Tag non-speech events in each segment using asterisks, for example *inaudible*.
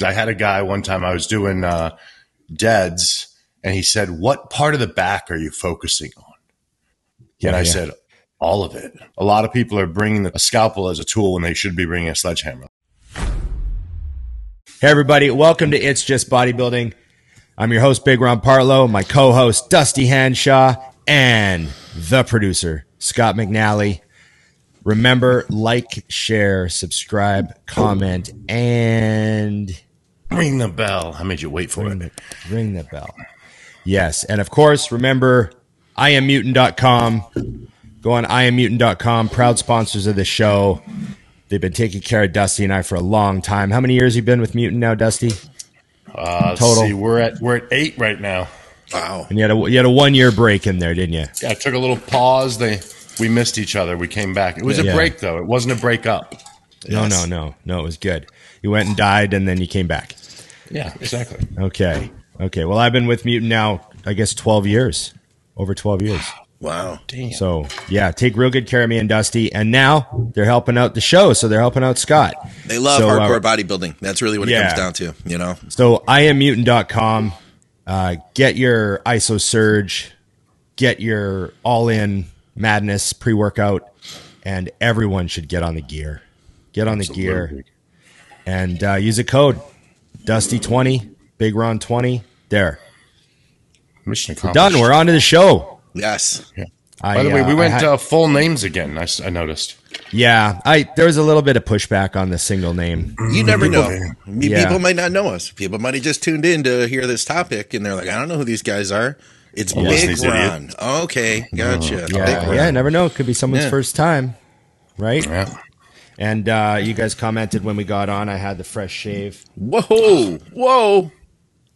I had a guy one time I was doing uh, deads, and he said, "What part of the back are you focusing on?" Yeah, and I yeah. said, "All of it." A lot of people are bringing a scalpel as a tool when they should be bringing a sledgehammer. Hey, everybody. Welcome to It's Just Bodybuilding. I'm your host, Big Ron Partlow, my co host, Dusty Hanshaw, and the producer, Scott McNally. Remember, like, share, subscribe, comment, and Ring the bell. I made you wait for ring it. the, ring the bell. Yes. And of course, remember, IamMutant.com. Go on IamMutant.com, proud sponsors of the show. They've been taking care of Dusty and I for a long time. How many years have you been with Mutant now, Dusty? Uh, let's Total. See, we're at we're at eight right now. Wow. And you had a you had a one year break in there, didn't you? Yeah, I took a little pause. They we missed each other. We came back. It was a Yeah. break though. It wasn't a break up. No, Yes. no, no, no. It was good. You went and died, and then you came back. Yeah, exactly. Okay, okay. Well, I've been with Mutant now, I guess, twelve years, over twelve years. Wow. Damn. So yeah, take real good care of me and Dusty. And now they're helping out the show, so they're helping out Scott. They love So, uh, hardcore bodybuilding. That's really what it comes down to, you know? So i IamMutant.com. Uh, get your ISO Surge, get your All In Madness pre workout, and everyone should get on the gear. Get on the gear Absolutely. And uh, use a code Dusty20, Big Ron 20. There. Mission accomplished. Done. We're on to the show. Yes. I, By the way, uh, we I went had- uh, full names again. I noticed. yeah, I there was a little bit of pushback on the single name. You never People- know. Yeah. People might not know us. People might have just tuned in to hear this topic and they're like, I don't know who these guys are. It's listen, Big these idiot. Okay. Gotcha. Big Yeah, Ron. yeah, never know. It could be someone's Yeah. first time, right? Yeah. And uh, you guys commented when we got on. I had the fresh shave. Whoa. Whoa.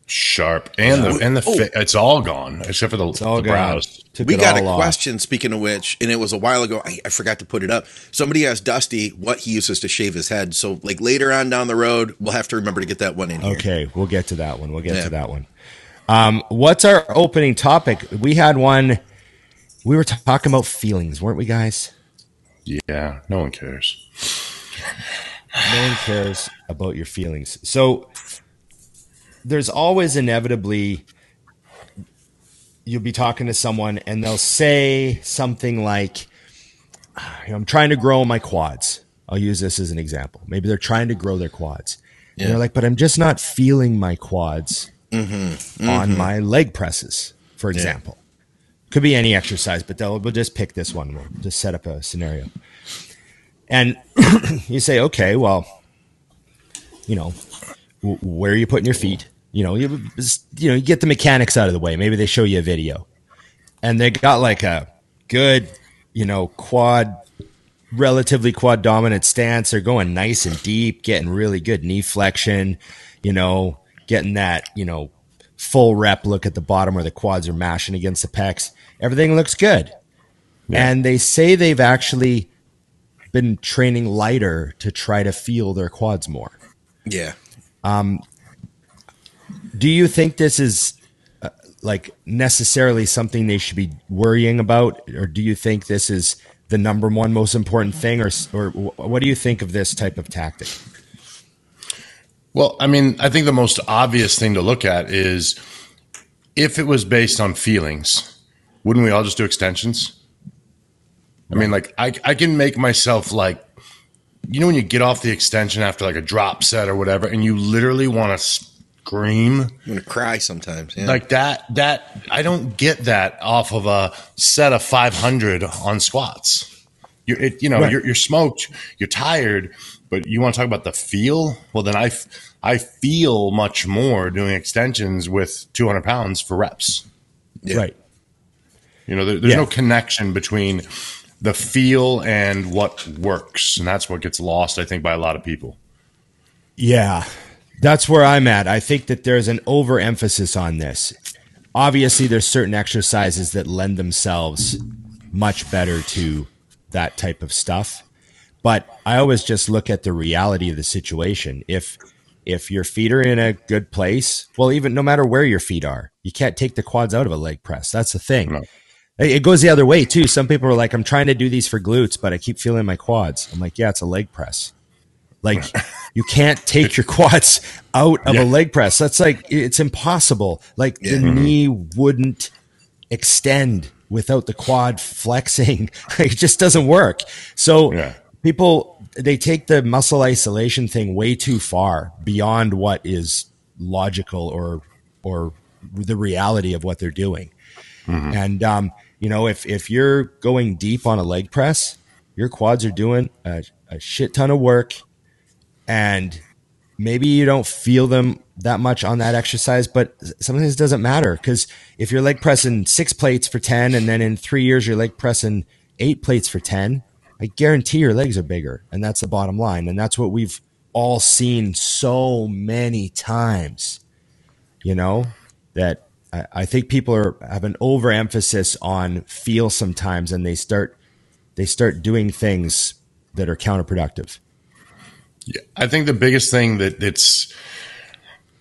Sharp and the and the Oh. fit. It's all gone except for the, It's all the gone. brows. Took We it got a all off. question, speaking of which, and it was a while ago. I, I forgot to put it up. Somebody asked Dusty what he uses to shave his head. So, like later on down the road, we'll have to remember to get that one in here. Okay, we'll get to that one. We'll get Yeah. to that one. Um, what's our opening topic? We had one. We were talking about feelings, weren't we, guys? Yeah. No one cares. No one cares about your feelings. So there's always inevitably you'll be talking to someone and they'll say something like, "I'm trying to grow my quads." I'll use this as an example. Maybe they're trying to grow their quads. And they're like, "But I'm just not feeling my quads Mm-hmm. on my leg presses." For example, could be any exercise, but they'll we'll just pick this one. We'll just set up a scenario. And *coughs* you say, okay, well, you know, w- where are you putting your feet? You know, you, you know, you get the mechanics out of the way. Maybe they show you a video, and they got like a good, you know, quad, relatively quad dominant stance. They're going nice and deep, getting really good knee flexion. You know, getting that, you know, full rep look at the bottom where the quads are mashing against the pecs. Everything looks good, and they say they've actually been training lighter to try to feel their quads more. Yeah. Um, Do you think this is uh, like necessarily something they should be worrying about, or do you think this is the number one most important thing, or or what do you think of this type of tactic? Well, I mean, I think the most obvious thing to look at is if it was based on feelings, wouldn't we all just do extensions? I mean, like I, I can make myself like, you know, when you get off the extension after like a drop set or whatever, and you literally want to scream I'm going to cry sometimes. Yeah. like that. That I don't get that off of a set of 500 on squats. You're, it, you know, Right. you're, you're smoked, you're tired, but you want to talk about the feel? Well, then I, f- I feel much more doing extensions with 200 pounds for reps. Yeah. Right. You know, there, there's Yeah. no connection between the feel and what works, and that's what gets lost, I think, by a lot of people. Yeah, that's where I'm at. I think that there's an overemphasis on this. Obviously, there's certain exercises that lend themselves much better to that type of stuff. But I always just look at the reality of the situation. If if your feet are in a good place, well, even no matter where your feet are, you can't take the quads out of a leg press. That's the thing. No. It goes the other way too. Some people are like, I'm trying to do these for glutes, but I keep feeling my quads. I'm like, yeah, it's a leg press. Like *laughs* You can't take your quads out of Yeah. a leg press. That's like it's impossible. Like the knee wouldn't extend without the quad flexing. *laughs* it just doesn't work. So Yeah. people they take the muscle isolation thing way too far beyond what is logical or or the reality of what they're doing. And um, you know, if if you're going deep on a leg press, your quads are doing a, a shit ton of work, and maybe you don't feel them that much on that exercise, but sometimes it doesn't matter because if you're leg pressing six plates for ten, and then in three years you're leg pressing eight plates for ten, I guarantee your legs are bigger, and that's the bottom line, and that's what we've all seen so many times. You know that I, I think people are have an overemphasis on feel sometimes, and they start they start doing things that are counterproductive. Yeah, I think the biggest thing that that's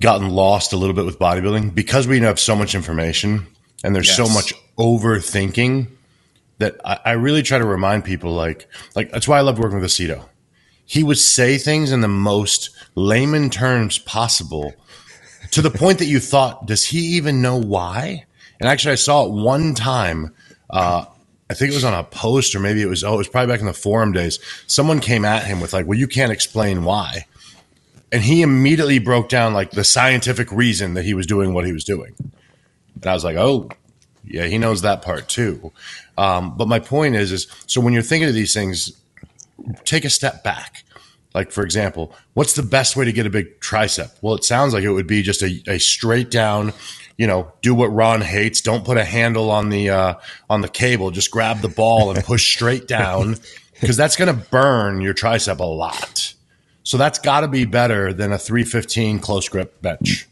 gotten lost a little bit with bodybuilding because we have so much information and there's so much overthinking that I, I really try to remind people like like that's why I love working with Aceto. He would say things in the most layman terms possible to the point that you thought, does he even know why? And actually, I saw it one time. Uh, I think it was on a post, or maybe it was. Oh, it was probably back in the forum days. Someone came at him with like, "Well, you can't explain why," and he immediately broke down like the scientific reason that he was doing what he was doing. And I was like, "Oh, yeah, he knows that part too." Um, but my point is, is so when you're thinking of these things, take a step back. Like, for example, what's the best way to get a big tricep? Well, it sounds like it would be just a, a straight down, you know, do what Ron hates. Don't put a handle on the, uh, on the cable. Just grab the ball and push *laughs* straight down because that's going to burn your tricep a lot. So that's got to be better than a 315 close grip bench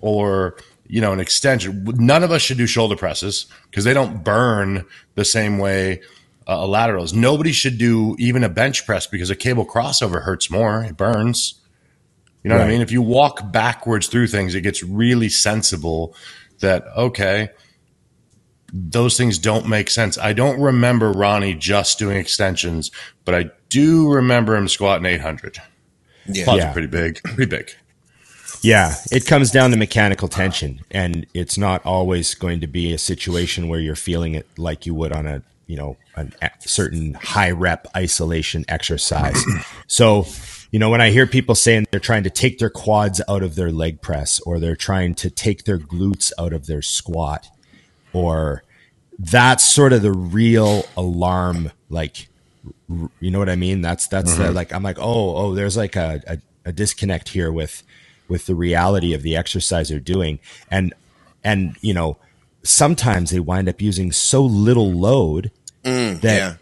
or, you know, an extension. None of us should do shoulder presses because they don't burn the same way uh, a lateral is. Nobody should do even a bench press because a cable crossover hurts more. It burns. You know what I mean? If you walk backwards through things, it gets really sensible that, okay, those things don't make sense. I don't remember Ronnie just doing extensions, but I do remember him squatting 800. Yeah. Quads Yeah. pretty big, pretty big. Yeah, it comes down to mechanical tension, and it's not always going to be a situation where you're feeling it like you would on a you know an a certain high rep isolation exercise. *clears throat* so, you know, when I hear people saying they're trying to take their quads out of their leg press, or they're trying to take their glutes out of their squat, or that's sort of the real alarm like you know what i mean? That's that's the mm-hmm. like i'm like oh oh there's like a, a, a disconnect here with with the reality of the exercise they're doing. And and you know sometimes they wind up using so little load that yeah.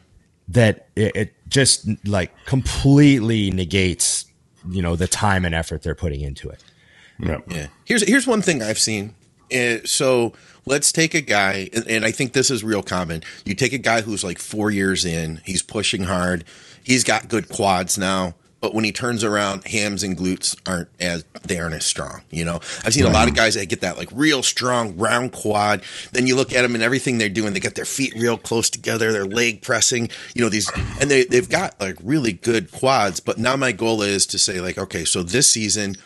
that it, it just like completely negates you know the time and effort they're putting into it Yeah. Yeah. Here's here's one thing I've seen. Uh, so let's take a guy, and, and I think this is real common. You take a guy who's like four years in, he's pushing hard, he's got good quads now, but when he turns around, hams and glutes aren't as they aren't as strong. You know, I've seen a lot of guys that get that like real strong round quad. Then you look at them and everything they're doing, they got their feet real close together, they're leg pressing. You know these, and they they've got like really good quads. But now my goal is to say like, okay, so this season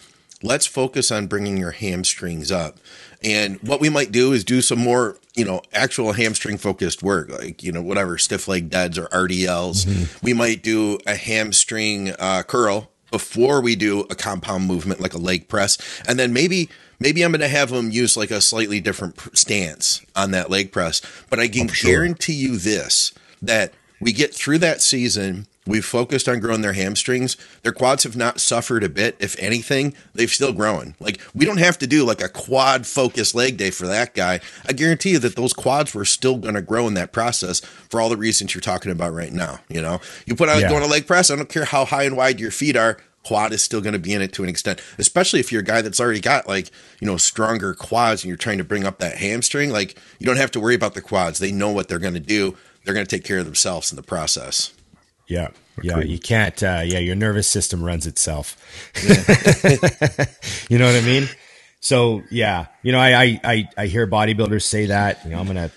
let's focus on bringing your hamstrings up. And what we might do is do some more, you know, actual hamstring focused work, like, you know, whatever, stiff leg deads or RDLs. We might do a hamstring uh, curl before we do a compound movement like a leg press. And then maybe, maybe I'm going to have them use like a slightly different pr- stance on that leg press. But I can guarantee you this that we get through that season. We've focused on growing their hamstrings. Their quads have not suffered a bit. If anything, they've still growing. Like we don't have to do like a quad focused leg day for that guy. I guarantee you that those quads were still going to grow in that process for all the reasons you're talking about right now. You know, you put out Yeah. going a leg press. I don't care how high and wide your feet are. Quad is still going to be in it to an extent, especially if you're a guy that's already got like, you know, stronger quads and you're trying to bring up that hamstring. Like, you don't have to worry about the quads. They know what they're going to do. They're going to take care of themselves in the process. Yeah. Yeah. You can't, uh, yeah, your nervous system runs itself. *laughs* you know what I mean? So yeah, you know, I, I, I, I hear bodybuilders say that, you know, I'm going to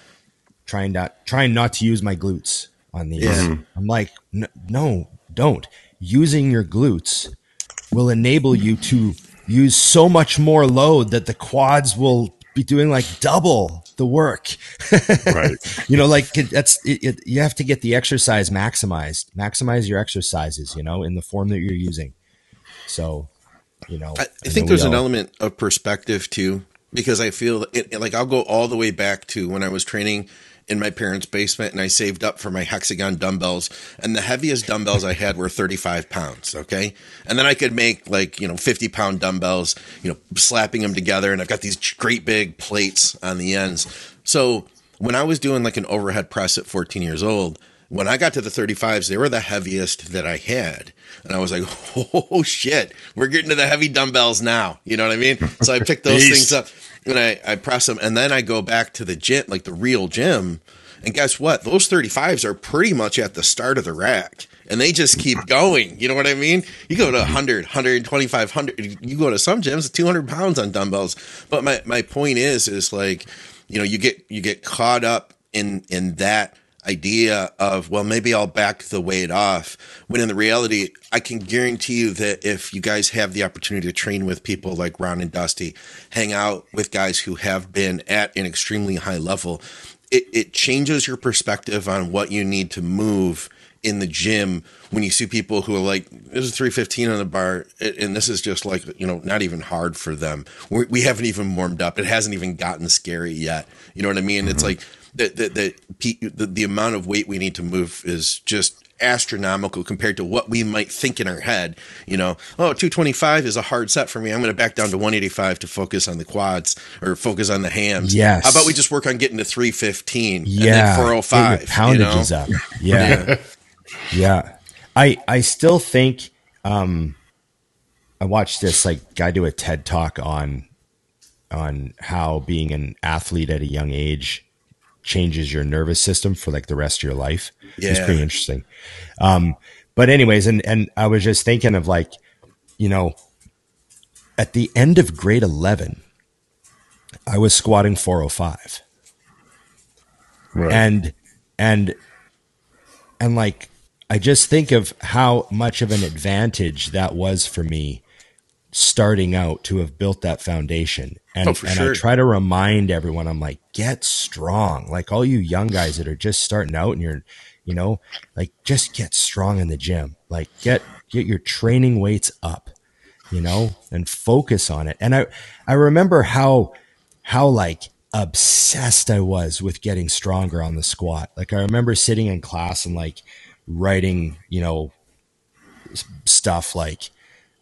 try and not, trying not to use my glutes on these. Yeah. I'm like, "N- no, don't using your glutes will enable you to use so much more load that the quads will be doing like double the work. Right. *laughs* you know, like it, that's it, it, you have to get the exercise maximized. Maximize your exercises, you know, in the form that you're using. So, you know, I, I think know there's we an element of perspective too, because I feel it, like I'll go all the way back to when I was training in my parents' basement and I saved up for my hexagon dumbbells, and the heaviest dumbbells I had were 35 pounds. Okay, and then I could make like you know 50 pound dumbbells, you know, slapping them together, and I've got these great big plates on the ends. So when I was doing like an overhead press at 14 years old. When I got to the 35s, they were the heaviest that I had. And I was like, *laughs* oh shit, we're getting to the heavy dumbbells now. You know what I mean? So I picked those things up and I, I press them. And then I go back to the gym, like the real gym. And guess what? Those 35s are pretty much at the start of the rack and they just keep going. You know what I mean? You go to 100, 125, 100. You go to some gyms, 200 pounds on dumbbells. But my, my point is, is like, you know, you get, you get caught up in, in that idea of well maybe I'll back the weight off when in the reality I can guarantee you that if you guys have the opportunity to train with people like Ron and Dusty hang out with guys who have been at an extremely high level it, it changes your perspective on what you need to move in the gym. When you see people who are like this is 315 on the bar and this is just like you know not even hard for them. We're, we haven't even warmed up. It hasn't even gotten scary yet. You know what i mean? It's mm-hmm. like the the, the the the amount of weight we need to move is just astronomical compared to what we might think in our head you know oh 225 is a hard set for me i'm going to back down to 185 to focus on the quads or focus on the hams Yes. how about we just work on getting to 315 and yeah, then get 405 your poundages you know? up. Yeah. yeah. I I still think um I watched this like guy do a TED talk on on how being an athlete at a young age changes your nervous system for like the rest of your life. Yeah. It's pretty interesting. Um but anyways and and I was just thinking of like you know at the end of grade 11 I was squatting 405 Right. and and and like i just think of how much of an advantage that was for me starting out to have built that foundation and, Oh, and sure. i try to remind everyone i'm like get strong like all you young guys that are just starting out and you're you know like just get strong in the gym like get get your training weights up you know and focus on it and i i remember how how like obsessed I was with getting stronger on the squat. Like I remember sitting in class and like writing, you know, stuff like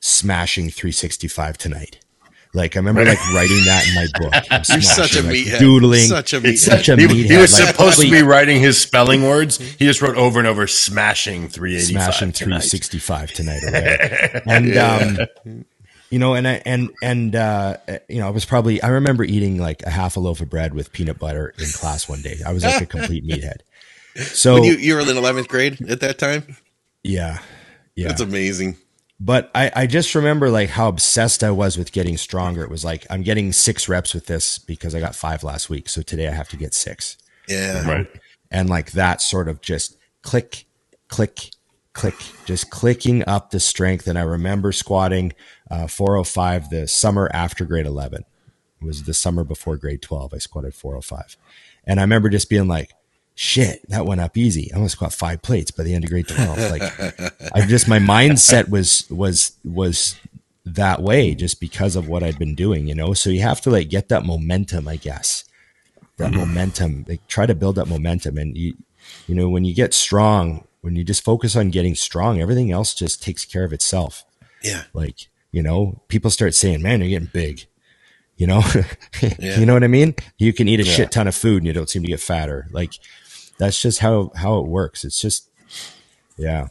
smashing 365 tonight. Like I remember like writing that in my book. *laughs* I'm You're such a like, meathead. doodling. Such a meathead. such a he, meathead. he was like, supposed to be writing his spelling words. He just wrote over and over, smashing 385. smashing 365 tonight. Right? *laughs* and um, you know, and I and and uh, you know, I was probably I remember eating like a half a loaf of bread with peanut butter in class one day. I was like a complete *laughs* meathead. So When you, you were in 11th grade at that time? yeah, yeah. That's amazing. But I, I just remember like how obsessed I was with getting stronger. It was like I'm getting six reps with this because I got five last week, so today I have to get six. Yeah. Right. and like that sort of just click, click, click, just clicking up the strength. And I remember squatting uh, 405 the summer after grade 11. It was the summer before grade 12. I squatted 405. And I remember just being like, shit, that went up easy. I almost caught five plates by the end of grade 12. Like I just, my mindset was, was, was that way just because of what I'd been doing, you know? So you have to like get that momentum, I guess that mm-hmm. momentum like try to build that momentum and you you know when you get strong when you just focus on getting strong everything else just takes care of itself Yeah. like you know people start saying man you're getting big you know *laughs* Yeah. you know what i mean you can eat a shit ton of food and you don't seem to get fatter like that's just how how it works it's just yeah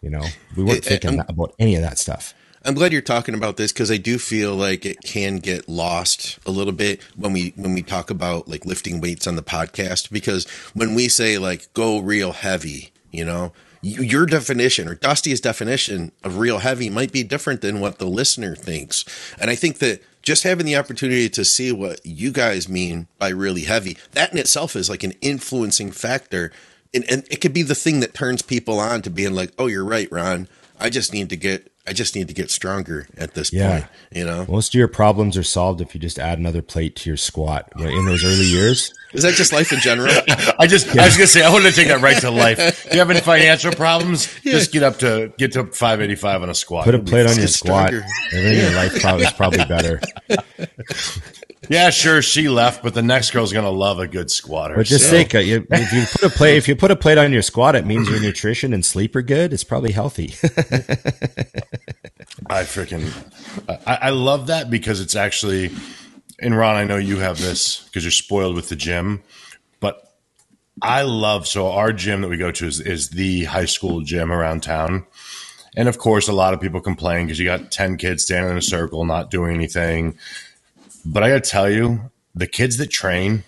you know we weren't thinking I'm- about any of that stuff I'm glad you're talking about this because I do feel like it can get lost a little bit when we when we talk about like lifting weights on the podcast because when we say like go real heavy, you know, your definition or Dusty's definition of real heavy might be different than what the listener thinks. And I think that just having the opportunity to see what you guys mean by really heavy, that in itself is like an influencing factor. And, and it could be the thing that turns people on to being like, oh, you're right, Ron. I just need to get I just need to get stronger at this Yeah. point. You know, Most of your problems are solved if you just add another plate to your squat Right, in those early years. is that just life in general? *laughs* I just, I was gonna say, I wanted to take that right to life. Do you have any financial problems? Just get up to get to five eighty five on a squat. Put a plate on your squat. stronger. Everything in your life *laughs* probably is probably better. *laughs* Yeah, sure, she left, but the next girl's gonna love a good squatter. But just so- think, uh, you, if you put a plate, if you put a plate on your squat, it means your nutrition and sleep are good. It's probably healthy. *laughs* I freaking, I, I love that because it's actually, and Ron, I know you have this because you're spoiled with the gym, but I love so our gym that we go to is, is the high school gym around town. And of course, a lot of people complain because you got 10 kids standing in a circle, not doing anything. But I got to tell you, the kids that train,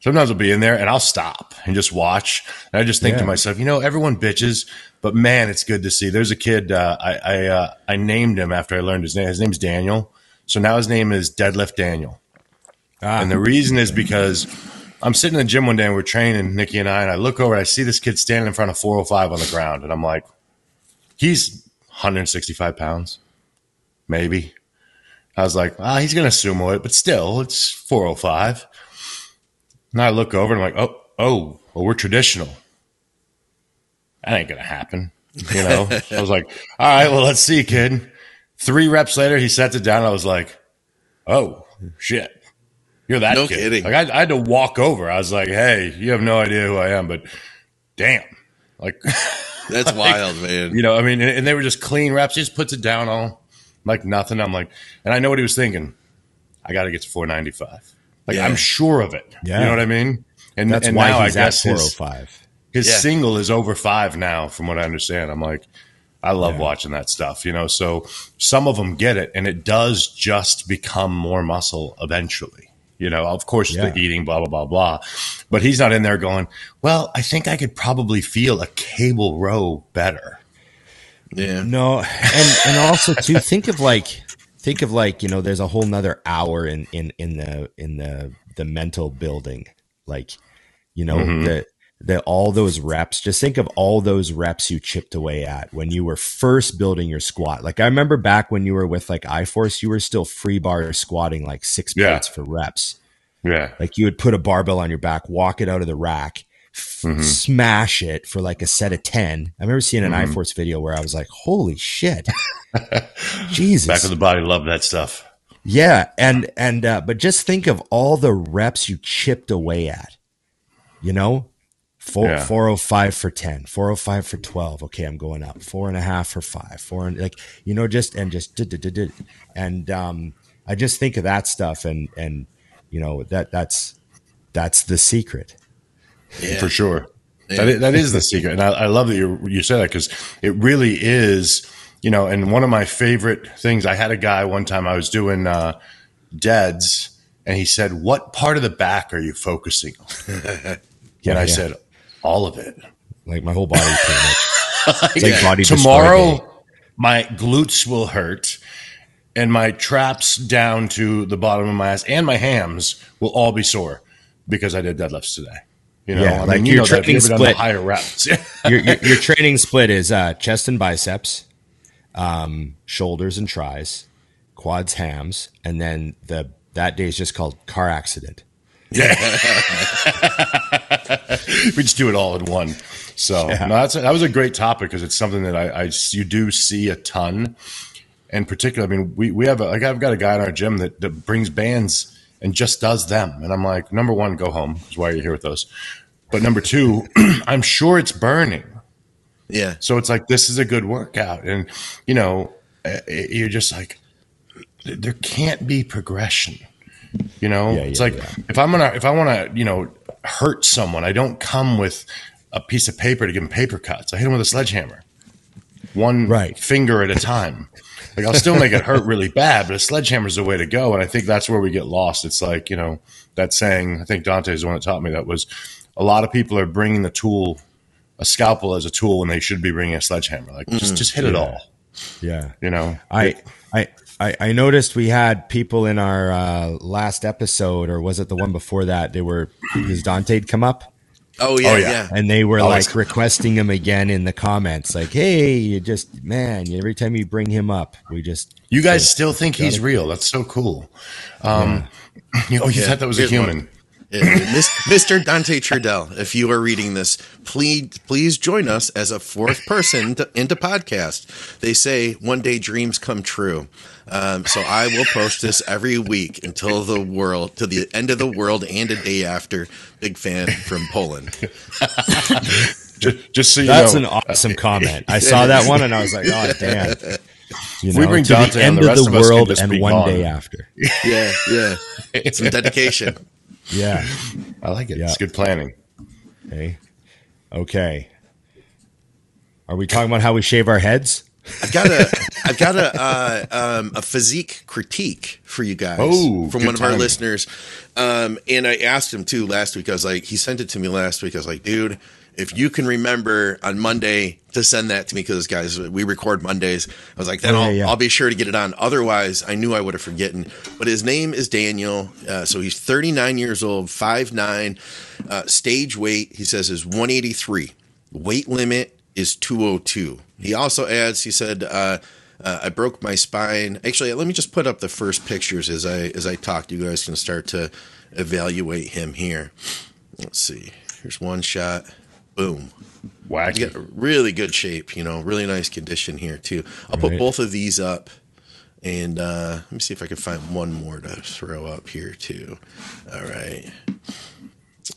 sometimes I'll be in there and I'll stop and just watch. And I just think to myself, you know, everyone bitches, but man, it's good to see. There's a kid, uh, I, I, uh, I named him after I learned his name. His name's Daniel. So now his name is Deadlift Daniel. Ah, And the reason is because I'm sitting in the gym one day and we're training, Nikki and I, and I look over and I see this kid standing in front of 405 on the ground. And I'm like, he's 165 pounds, maybe. I was like, ah, he's going to sumo it, but still, it's 405. And I look over and I'm like, oh, oh, well, we're traditional. That ain't going to happen. You know, *laughs* I was like, all right, well, let's see, kid. Three reps later, he sets it down. I was like, oh, shit. You're that No kid. kidding. Like I, I had to walk over. I was like, hey, you have no idea who I am, but damn. Like, *laughs* That's wild, man. you know, I mean, and, and they were just clean reps. He just puts it down all like nothing. I'm like, and I know what he was thinking. I got to get to 495. Like, Yeah. I'm sure of it. Yeah. You know what I mean? And, that's and why now he's I at guess his, 405. his Yeah. single is over five now, from what I understand. I'm like, I love Yeah. watching that stuff, you know. So some of them get it, and it does just become more muscle eventually. You know, of course, Yeah. the eating, blah blah blah blah. But he's not in there going, "Well, I think I could probably feel a cable row better." Yeah. No, and and also to think of like think of like you know there's a whole nother hour in in in the in the the mental building. Like you know mm-hmm. that that all those reps just think of all those reps you chipped away at when you were first building your squat. Like i remember back when you were with like iForce you were still free bar squatting like six Yeah. plates for reps. Yeah, like you would put a barbell on your back, walk it out of the rack, Mm-hmm. smash it for like a set of 10. I remember seeing an Mm-hmm. iForce video where I was like, holy shit. *laughs* Jesus. back of the body, love that stuff. yeah. And, and, uh, but just think of all the reps you chipped away at, you know, Four, Yeah. 405 for 10, 405 for 12. Okay. I'm going up four and a half for five, four and like, you know, just, and just, did, did, did, did. and, um, I just think of that stuff and, and, you know, that, that's, that's the secret. Yeah. for sure. Yeah. That, is, that is the secret, and I, I love that you you said that because it really is. You know, and one of my favorite things. I had a guy one time. I was doing uh, deads, and he said, "What part of the back are you focusing on?" Yeah. *laughs* and I said, "All of it." like my whole body pretty much. *laughs* Like body destroy day. Tomorrow, my glutes will hurt, and my traps down to the bottom of my ass and my hams will all be sore because I did deadlifts today. You know, Yeah, I like you your know training you've ever done the split. higher reps. *laughs* your, your, your training split is uh, chest and biceps, um, shoulders and tries, quads, hams, and then the that day is just called car accident. Yeah, *laughs* we just do it all in one. So Yeah. no, that's a, that was a great topic because it's something that I, I you do see a ton. In particular, I mean, we, we have a, like I've got a guy in our gym that, that brings bands and just does them, and I'm like, number one, go home. Is why you're here with those. But number two, *clears throat* I'm sure it's burning. Yeah. So it's like this is a good workout, and you know, eh, eh, you're just like, there can't be progression. You know, Yeah, it's yeah, like yeah. if I'm gonna if I want to you know hurt someone, I don't come with a piece of paper to give them paper cuts. I hit them with a sledgehammer, one Right. finger at a time. Like I'll still make it hurt really bad, but a sledgehammer is the way to go. And I think that's where we get lost. It's like you know that saying. I think Dante is the one that taught me that was a lot of people are bringing the tool, a scalpel as a tool when they should be bringing a sledgehammer. Like just just hit it all. Yeah. You know, I, I, I, I noticed we had people in our uh, last episode, or was it the one before that? They were, because Dante'd come up. Oh yeah, Oh, yeah. yeah. and they were Always. like requesting him again in the comments, like, "Hey, you just man, every time you bring him up, we just You guys still think he's real? That's so cool. Um, you know, you Yeah. thought that was a human. one. Yeah, Mis- Mr. Dante Trudel, if you are reading this, please please join us as a fourth person to, into podcast. They say one day dreams come true. Um, so I will post this every week until the world, to the end of the world and a day after. Big fan from Poland. Just, just so you That's know, an awesome comment. I saw that *laughs* one and I was like, "Oh damn!" You know, we bring to Dante the on, end the of rest the of us world just and one gone. day after. Yeah, yeah. Some dedication. Yeah. I like it. Yeah. It's good planning. Okay. Okay. Are we talking about how we shave our heads? I've got a I've got a uh, um, a physique critique for you guys Oh, from one of our listeners, um, and I asked him too last week. I was like, he sent it to me last week. I was like, dude, if you can remember on Monday to send that to me, because guys, we record Mondays. I was like, then I'll yeah. I'll be sure to get it on. Otherwise, I knew I would have forgotten. But his name is Daniel. Uh, so he's 39 years old, 5'9", uh, stage weight. He says is 183. Weight limit is 202. He also adds, he said, uh, uh, I broke my spine. Actually, let me just put up the first pictures as I as I talk. You guys can start to evaluate him here. Let's see. Here's one shot. Boom. Wacky. You got really good shape, you know, really nice condition here too. I'll put both of these up and uh let me see if I can find one more to throw up here too. All right.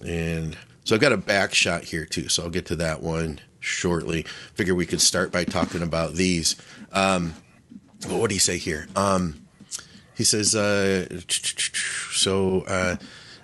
And so I've got a back shot here too, so I'll get to that one shortly. Figure we could start by talking about these. Um what do you say here? Um he says uh so uh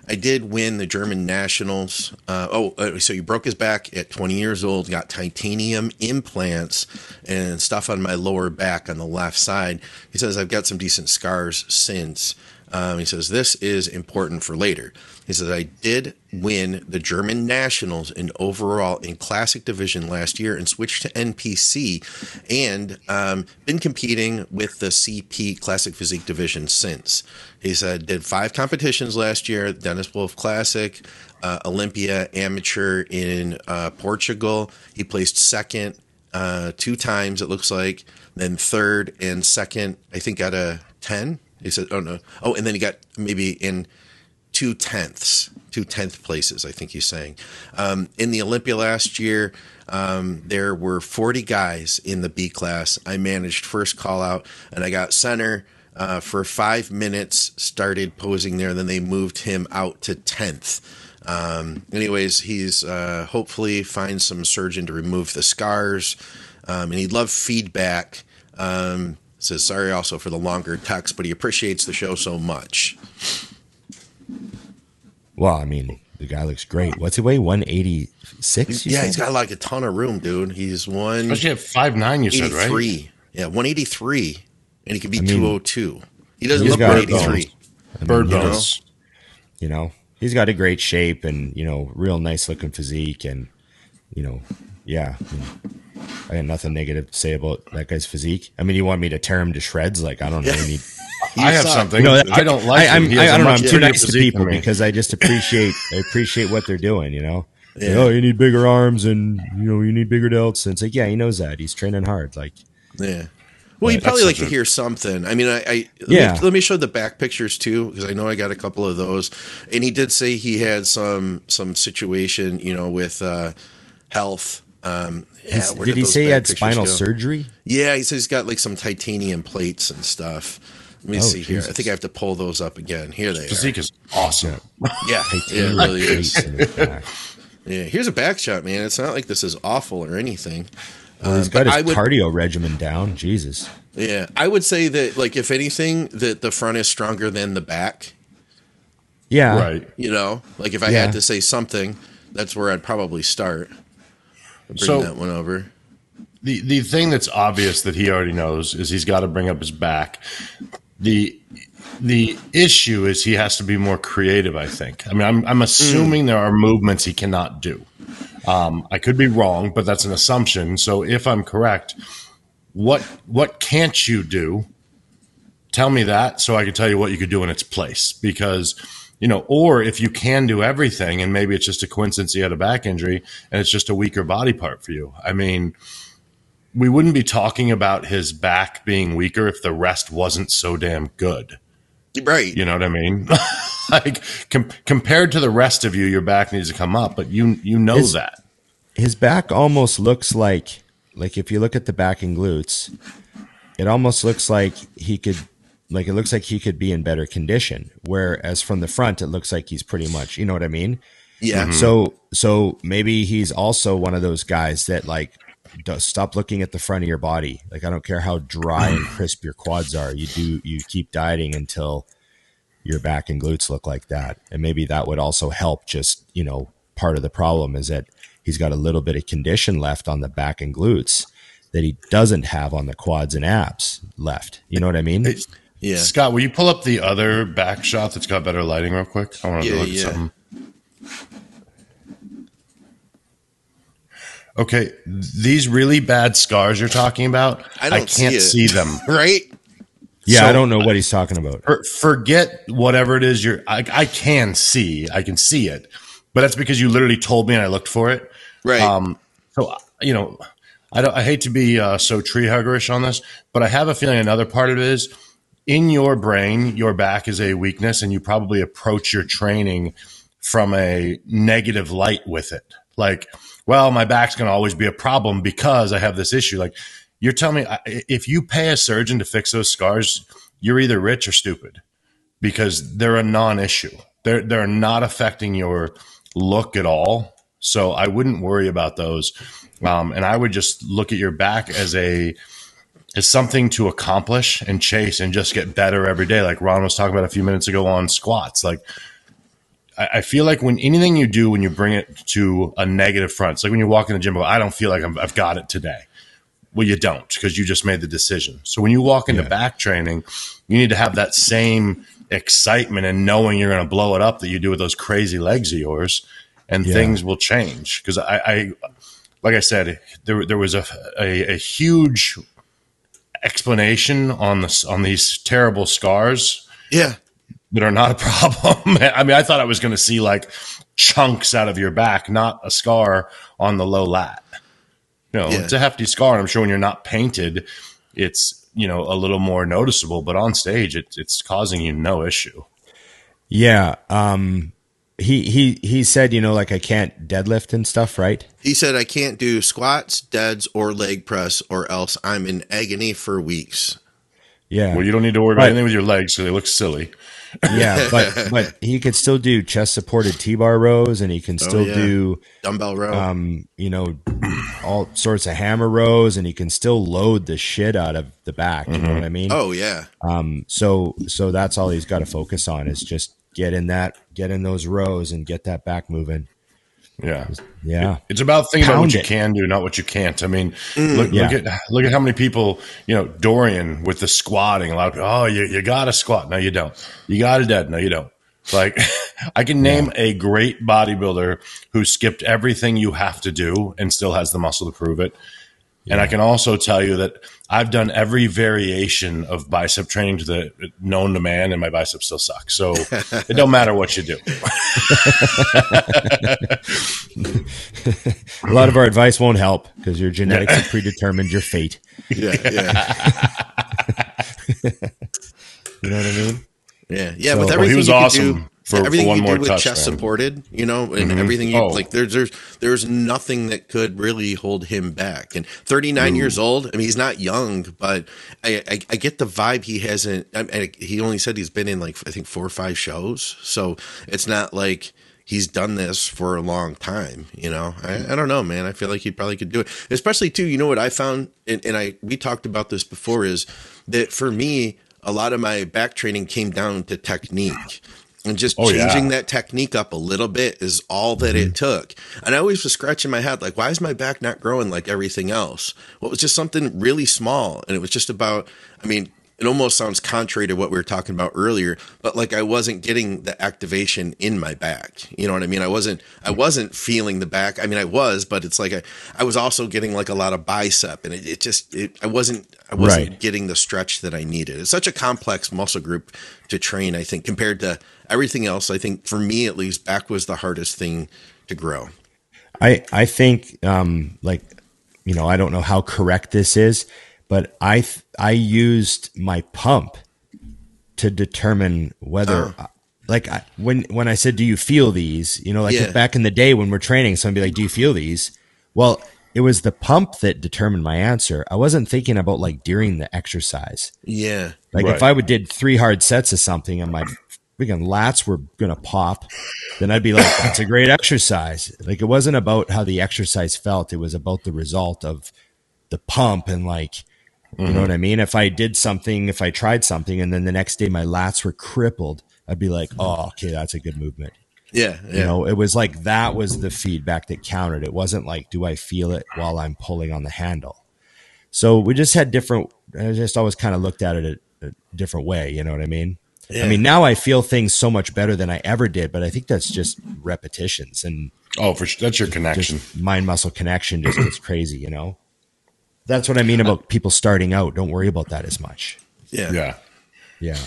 I did win the German nationals. Uh, oh, uh, so he broke his back at 20 years old, got titanium implants and stuff on my lower back on the left side. He says, I've got some decent scars since. Um, he says, This is important for later. He says, I did win the German Nationals in overall in Classic Division last year and switched to NPC and um, been competing with the CP Classic Physique Division since. He said, did five competitions last year Dennis Wolf Classic, uh, Olympia Amateur in uh, Portugal. He placed second uh, two times, it looks like, then third and second, I think, out of 10. He said, oh no. Oh, and then he got maybe in two tenths, two tenth places, I think he's saying. Um, in the Olympia last year, um, there were 40 guys in the B class. I managed first call out and I got center uh, for five minutes, started posing there. Then they moved him out to 10th. Um, anyways, he's uh, hopefully find some surgeon to remove the scars. Um, and he'd love feedback. Um, says sorry also for the longer text, but he appreciates the show so much. Well, I mean, the guy looks great. What's he weigh? One eighty six. Yeah, he's got like a ton of room, dude. He's one Especially at five nine, you said right. eighty-three. Yeah, one eighty-three, and he could be mean, two oh two. He doesn't look got one eighty-three. Bird you know? bones. You know, he's got a great shape and you know, real nice looking physique, and you know, yeah. I, mean, I got nothing negative to say about that guy's physique. I mean, you want me to tear him to shreds? Like, I don't really need. *laughs* I have suck. something. You know, that- I don't like. I, I'm, him. He I, has I a don't know. much I'm too nice to people because I just appreciate I appreciate what they're doing. You know, Like, oh, you need bigger arms and you know you need bigger delts. And it's like, yeah, he knows that. He's training hard. Like, Yeah. Well, you'd probably like That's to hear something. I mean, I, I let, Yeah. me, let me show the back pictures too, because I know I got a couple of those. And he did say he had some some situation, you know, with uh, health. Um, yeah, he's- did he say he had spinal go? surgery? Yeah, he says he's got like some titanium plates and stuff. Let me Oh, see here. I think I have to pull those up again. Here they are. Physique is awesome. Yeah, yeah, *laughs* Titanium it really is. plates in his back. *laughs* Yeah, here's a back shot, man. It's not like this is awful or anything. Well, he's Uh, but got his I would- cardio regimen down. Jesus. Yeah, I would say that like if anything, that the front is stronger than the back. Yeah. Right. You know, like if I Yeah. had to say something, that's where I'd probably start. Bring So- that one over. the the thing that's obvious that he already knows is he's got to bring up his back. The the issue is he has to be more creative. I think. I mean, I'm I'm assuming there are movements he cannot do. Um, I could be wrong, but that's an assumption. So if I'm correct, what what can't you do? Tell me that so I can tell you what you could do in its place. Because you know, or if you can do everything and maybe it's just a coincidence you had a back injury and it's just a weaker body part for you. I mean, we wouldn't be talking about his back being weaker if the rest wasn't so damn good. Right. You know what I mean? *laughs* like com- compared to the rest of you, your back needs to come up, but you you know His- that. his back almost looks like like if you look at the back and glutes, it almost looks like he could like it looks like he could be in better condition. Whereas from the front, it looks like he's pretty much you know what I mean. Yeah. Mm-hmm. So so maybe he's also one of those guys that like does stop looking at the front of your body. Like I don't care how dry and *clears throat* crisp your quads are, you do you keep dieting until your back and glutes look like that. And maybe that would also help just, you know, part of the problem is that he's got a little bit of condition left on the back and glutes that he doesn't have on the quads and abs left. You know what I mean? Hey, Yeah. Scott, will you pull up the other back shot that's got better lighting real quick? I want to Yeah, look at yeah. something. Okay, these really bad scars you're talking about, I I, don't see can't it. see them. *laughs* Right. yeah, so- I don't know what he's talking about. For- Forget whatever it is you're. I, I can see. I can see it, but that's because you literally told me and I looked for it. Right. Um, so you know, I don't. I hate to be uh, so tree huggerish on this, but I have a feeling another part of it is in your brain, your back is a weakness, and you probably approach your training from a negative light with it. Like, well, my back's going to always be a problem because I have this issue. Like, you're telling me if you pay a surgeon to fix those scars, you're either rich or stupid because they're a non-issue. They're they're not affecting your look at all. So I wouldn't worry about those, um, and I would just look at your back as a as something to accomplish and chase and just get better every day. Like Ron was talking about a few minutes ago on squats. Like I, I feel like when anything you do when you bring it to a negative front, it's like when you walk in the gym, I don't feel like I'm, I've got it today. Well, you don't because you just made the decision. So when you walk into Yeah. back training, you need to have that same excitement and knowing you're going to blow it up that you do with those crazy legs of yours, and Yeah. things will change. Because I, I, like I said, there there was a a, a huge explanation on this on these terrible scars Yeah. That are not a *laughs* problem. I mean, I thought I was going to see like chunks out of your back, not a scar on the low lat. You know, Yeah. it's a hefty scar, and I'm sure when you're not painted, it's you know a little more noticeable. But on stage, it, it's causing you no issue. Yeah. Um he he he said, you know, like I can't deadlift and stuff, right? He said, I can't do squats, deads, or leg press, or else I'm in agony for weeks. Yeah. Well, you don't need to worry about Right. anything with your legs, so they look silly. Yeah, *laughs* but but he could still do chest supported T bar rows and he can still Oh, yeah. do Dumbbell row. um, you know, all sorts of hammer rows and he can still load the shit out of the back. You know what I mean? oh, yeah. Um, so so that's all he's got to focus on is just get in that, get in those rows and get that back moving. Yeah. Yeah. It's about thinking about Pound what you can do, not what you can't. I mean, mm. look, Yeah. look at look at how many people, you know, Dorian with the squatting. A lot of people, oh, you, you got to squat. No, you don't. You got to dead. No, you don't. Like, *laughs* I can name a great bodybuilder who skipped everything you have to do and still has the muscle to prove it. And I can also tell you that I've done every variation of bicep training to the known to man, and my biceps still suck. So *laughs* it don't matter what you do. *laughs* A lot of our advice won't help because your genetics have predetermined your fate. *laughs* Yeah. Yeah. You know what I mean? Yeah, yeah. So- with Well, everything he was you could awesome do, for- for everything one you do with touch, chest man. supported, you know, and mm-hmm. everything you Oh. like. There's there's there's nothing that could really hold him back. And 39 mm. years old. I mean, he's not young, but I I, I get the vibe he hasn't. I, I, he only said he's been in like I think four or five shows, so it's not like. He's done this for a long time, you know. I, mm. I don't know, man. I feel like he probably could do it, especially too. You know what I found, and, and I we talked about this before, is that for me, a lot of my back training came down to technique and just Oh, yeah. changing that technique up a little bit is all that it mm-hmm. took. And I always was scratching my head, like, why is my back not growing like everything else? Well, it was just something really small. And it was just about, I mean, it almost sounds contrary to what we were talking about earlier, but like I wasn't getting the activation in my back. You know what I mean? I wasn't I wasn't feeling the back. I mean I was, but it's like I, I was also getting like a lot of bicep and it, it just it, I wasn't I wasn't Right. getting the stretch that I needed. It's such a complex muscle group to train, I think, compared to everything else. I think for me at least, back was the hardest thing to grow. I I think um like you know I don't know how correct this is, but I th- I used my pump to determine whether oh. like I, when when I said do you feel these you know like Yeah. back in the day when we're training somebody be like do you feel these well it was the pump that determined my answer I wasn't thinking about like during the exercise Yeah. like Right. if I would did three hard sets of something and my freaking lats were gonna pop, then I'd be like, "That's a great exercise." Like it wasn't about how the exercise felt; it was about the result of the pump and like, you know what mm-hmm. I mean. If I did something, if I tried something, and then the next day my lats were crippled, I'd be like, mm-hmm. "Oh, okay, that's a good movement." Yeah. Yeah. You know, it was like that was the feedback that counted. It wasn't like, do I feel it while I'm pulling on the handle? So we just had different, I just always kind of looked at it a, a different way. You know what I mean? Yeah. I mean, now I feel things so much better than I ever did, but I think that's just repetitions and Oh, for sure. That's your connection. mind muscle connection just gets crazy, you know? That's what I mean about people starting out. Don't worry about that as much. yeah. yeah. Yeah.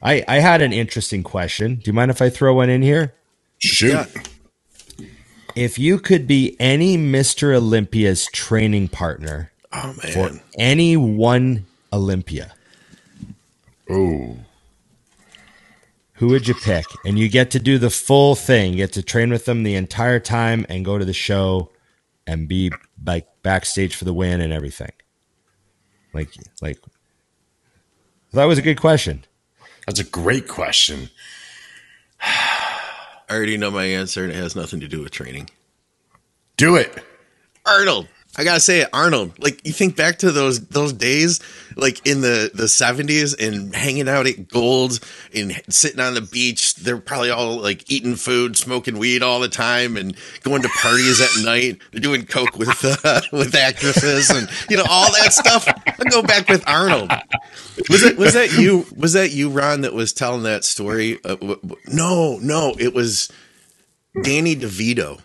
I, I had an interesting question. Do you mind if I throw one in here? Shoot. Yeah. If you could be any Mr. Olympia's training partner Oh man. for any one Olympia, Oh. who would you pick? And you get to do the full thing. You get to train with them the entire time and go to the show and be like backstage for the win and everything. Like, like that was a good question. That's a great question. *sighs* I already know my answer, and it has nothing to do with training. Do it. Arnold. I gotta say it, Arnold. Like you think back to those those days, like in the the seventies, and hanging out at Gold's and sitting on the beach. They're probably all like eating food, smoking weed all the time, and going to parties at night. They're doing coke with *laughs* uh, with actresses, and you know all that stuff. I go back with Arnold. Was it was that you? Was that you, Ron? That was telling that story? Uh, w- w- no, no, it was Danny DeVito.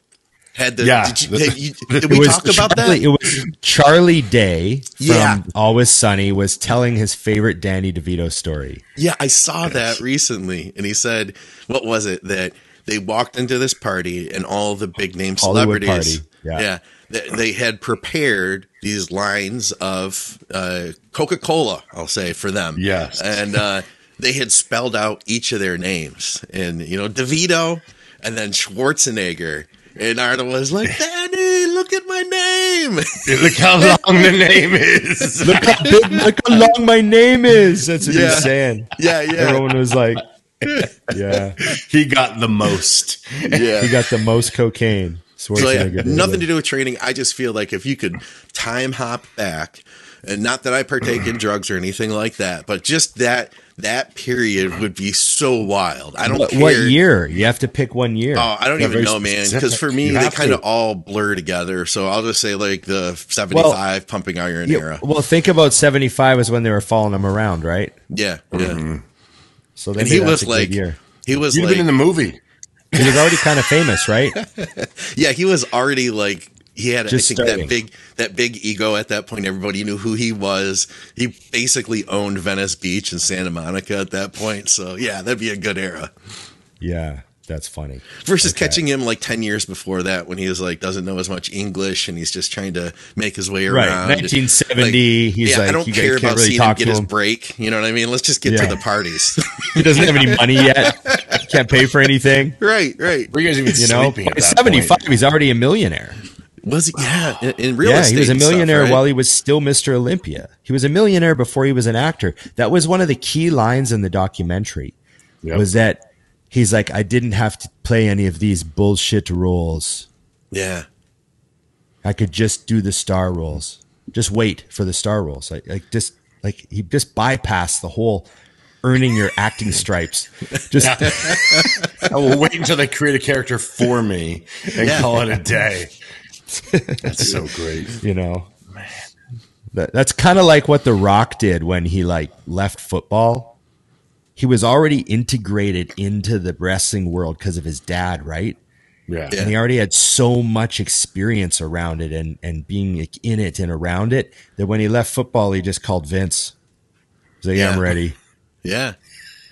Had the Yeah. Did, you, did, you, did we talk about that? It was Charlie Day from Yeah. Always Sunny was telling his favorite Danny DeVito story. Yeah, I saw that recently, and he said, "What was it that they walked into this party and all the big name Hollywood celebrities? party, yeah. they, they had prepared these lines of uh, Coca Cola, I'll say for them. Yes. and uh, they had spelled out each of their names, and you know DeVito, and then Schwarzenegger." And Arnold was like, Danny, look at my name. *laughs* Look how long the name is. *laughs* Look how big, look how long my name is. That's what Yeah. he's saying. yeah, yeah. Everyone was like, yeah, he got the most. yeah. he got the most cocaine. So yeah, nothing to do with training. I just feel like if you could time hop back, and not that I partake in *clears throat* drugs or anything like that, but just that that period would be so wild. I don't What, care. what year? You have to pick one year. Oh, I don't Yeah, even know, man. Because for me, they kind of all blur together. So I'll just say like the seventy-five pumping iron Yeah, era. well, think about 75 is when they were following him around, right? Yeah, yeah. Mm-hmm. So And maybe he was like, year. he was You'd like, been in the movie. He was already kind of famous, right? *laughs* yeah, he was already like he had Just I think starting. that big that big ego at that point. Everybody knew who he was. He basically owned Venice Beach and Santa Monica at that point. So yeah, that'd be a good era. Yeah, that's funny. Versus catching him like ten years before that when he was like doesn't know as much English and he's just trying to make his way around. Right, around. 1970, he's yeah, like, I don't you care about really seeing him get to his break. You know what I mean? Let's just get Yeah. to the parties. *laughs* He doesn't have any money yet. Can't pay for anything. *laughs* right, right. Were you guys even You know, sleeping at By 75, point? he's already a millionaire. Was he? Yeah, in, in real yeah, estate. he was a and stuff, millionaire right? while he was still Mr. Olympia. He was a millionaire before he was an actor. That was one of the key lines in the documentary. Yep. Was that he's like, I didn't have to play any of these bullshit roles. Yeah. I could just do the star roles. Just wait for the star roles. Like, like just like he just bypassed the whole earning your acting stripes. Just *laughs* I will wait until they create a character for me and Yeah. call it a day. That's so great. you know, That, that's kind of like what The Rock did when he like left football. He was already integrated into the wrestling world because of his dad, right? Yeah. Yeah. And he already had so much experience around it and and being in it and around it that when he left football, he just called Vince. He's like, yeah, I'm ready. Yeah.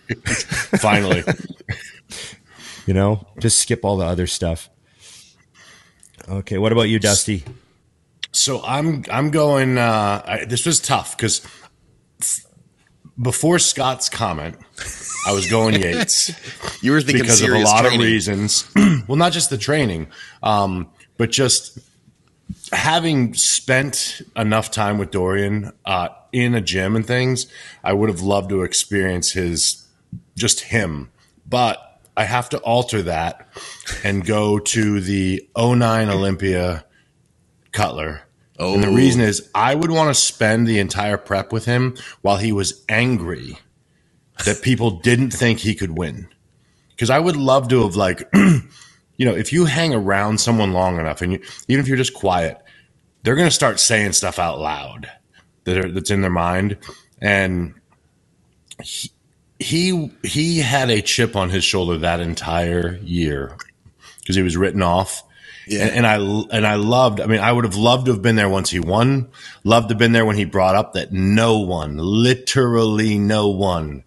*laughs* Finally. You know, just skip all the other stuff. Okay, what about you, Dusty? So I'm I'm going. Uh, I, this was tough because before Scott's comment, I was going *laughs* Yates You were thinking because of a lot training. of reasons. *clears throat* well, not just the training, um, but just having spent enough time with Dorian uh, in a gym and things. I would have loved to experience his just him, but I have to alter that and go to the 09 Olympia Cutler. Oh, And the oh. reason is I would want to spend the entire prep with him while he was angry that people didn't think he could win. Because I would love to have like, *clears throat* you know, if you hang around someone long enough and you, even if you're just quiet, they're going to start saying stuff out loud that are, that's in their mind. And he, he, he had a chip on his shoulder that entire year because he was written off. Yeah. And, and I and I loved. I mean, I would have loved to have been there once he won. Loved to have been there when he brought up that no one, literally no one,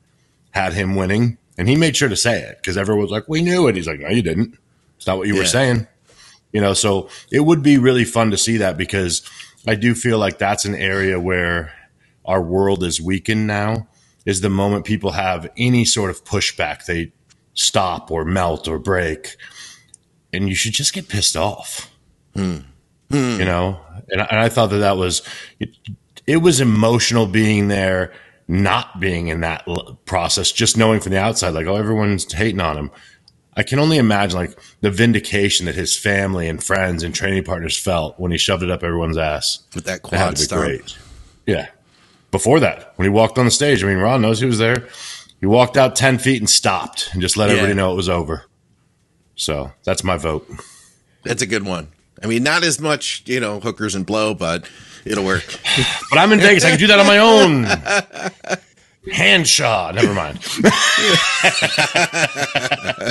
had him winning, and he made sure to say it because everyone was like, "We knew it." He's like, "No, you didn't. It's not what you were saying." You know, so it would be really fun to see that because I do feel like that's an area where our world is weakened now. Is the moment people have any sort of pushback, they stop or melt or break and you should just get pissed off. Hmm. You know, and I, and I thought that that was it, it was emotional being there, not being in that l- process, just knowing from the outside, like, oh, everyone's hating on him. I can only imagine like the vindication that his family and friends and training partners felt when he shoved it up everyone's ass. with that That quad be stomp. great. Yeah. Before that, when he walked on the stage, I mean, Ron knows he was there. He walked out 10 feet and stopped and just let Yeah. everybody know it was over. So that's my vote. That's a good one. I mean, not as much, you know, hookers and blow, but it'll work. *laughs* But I'm in Vegas. I can do that on my own. Hand shot. Never mind. *laughs*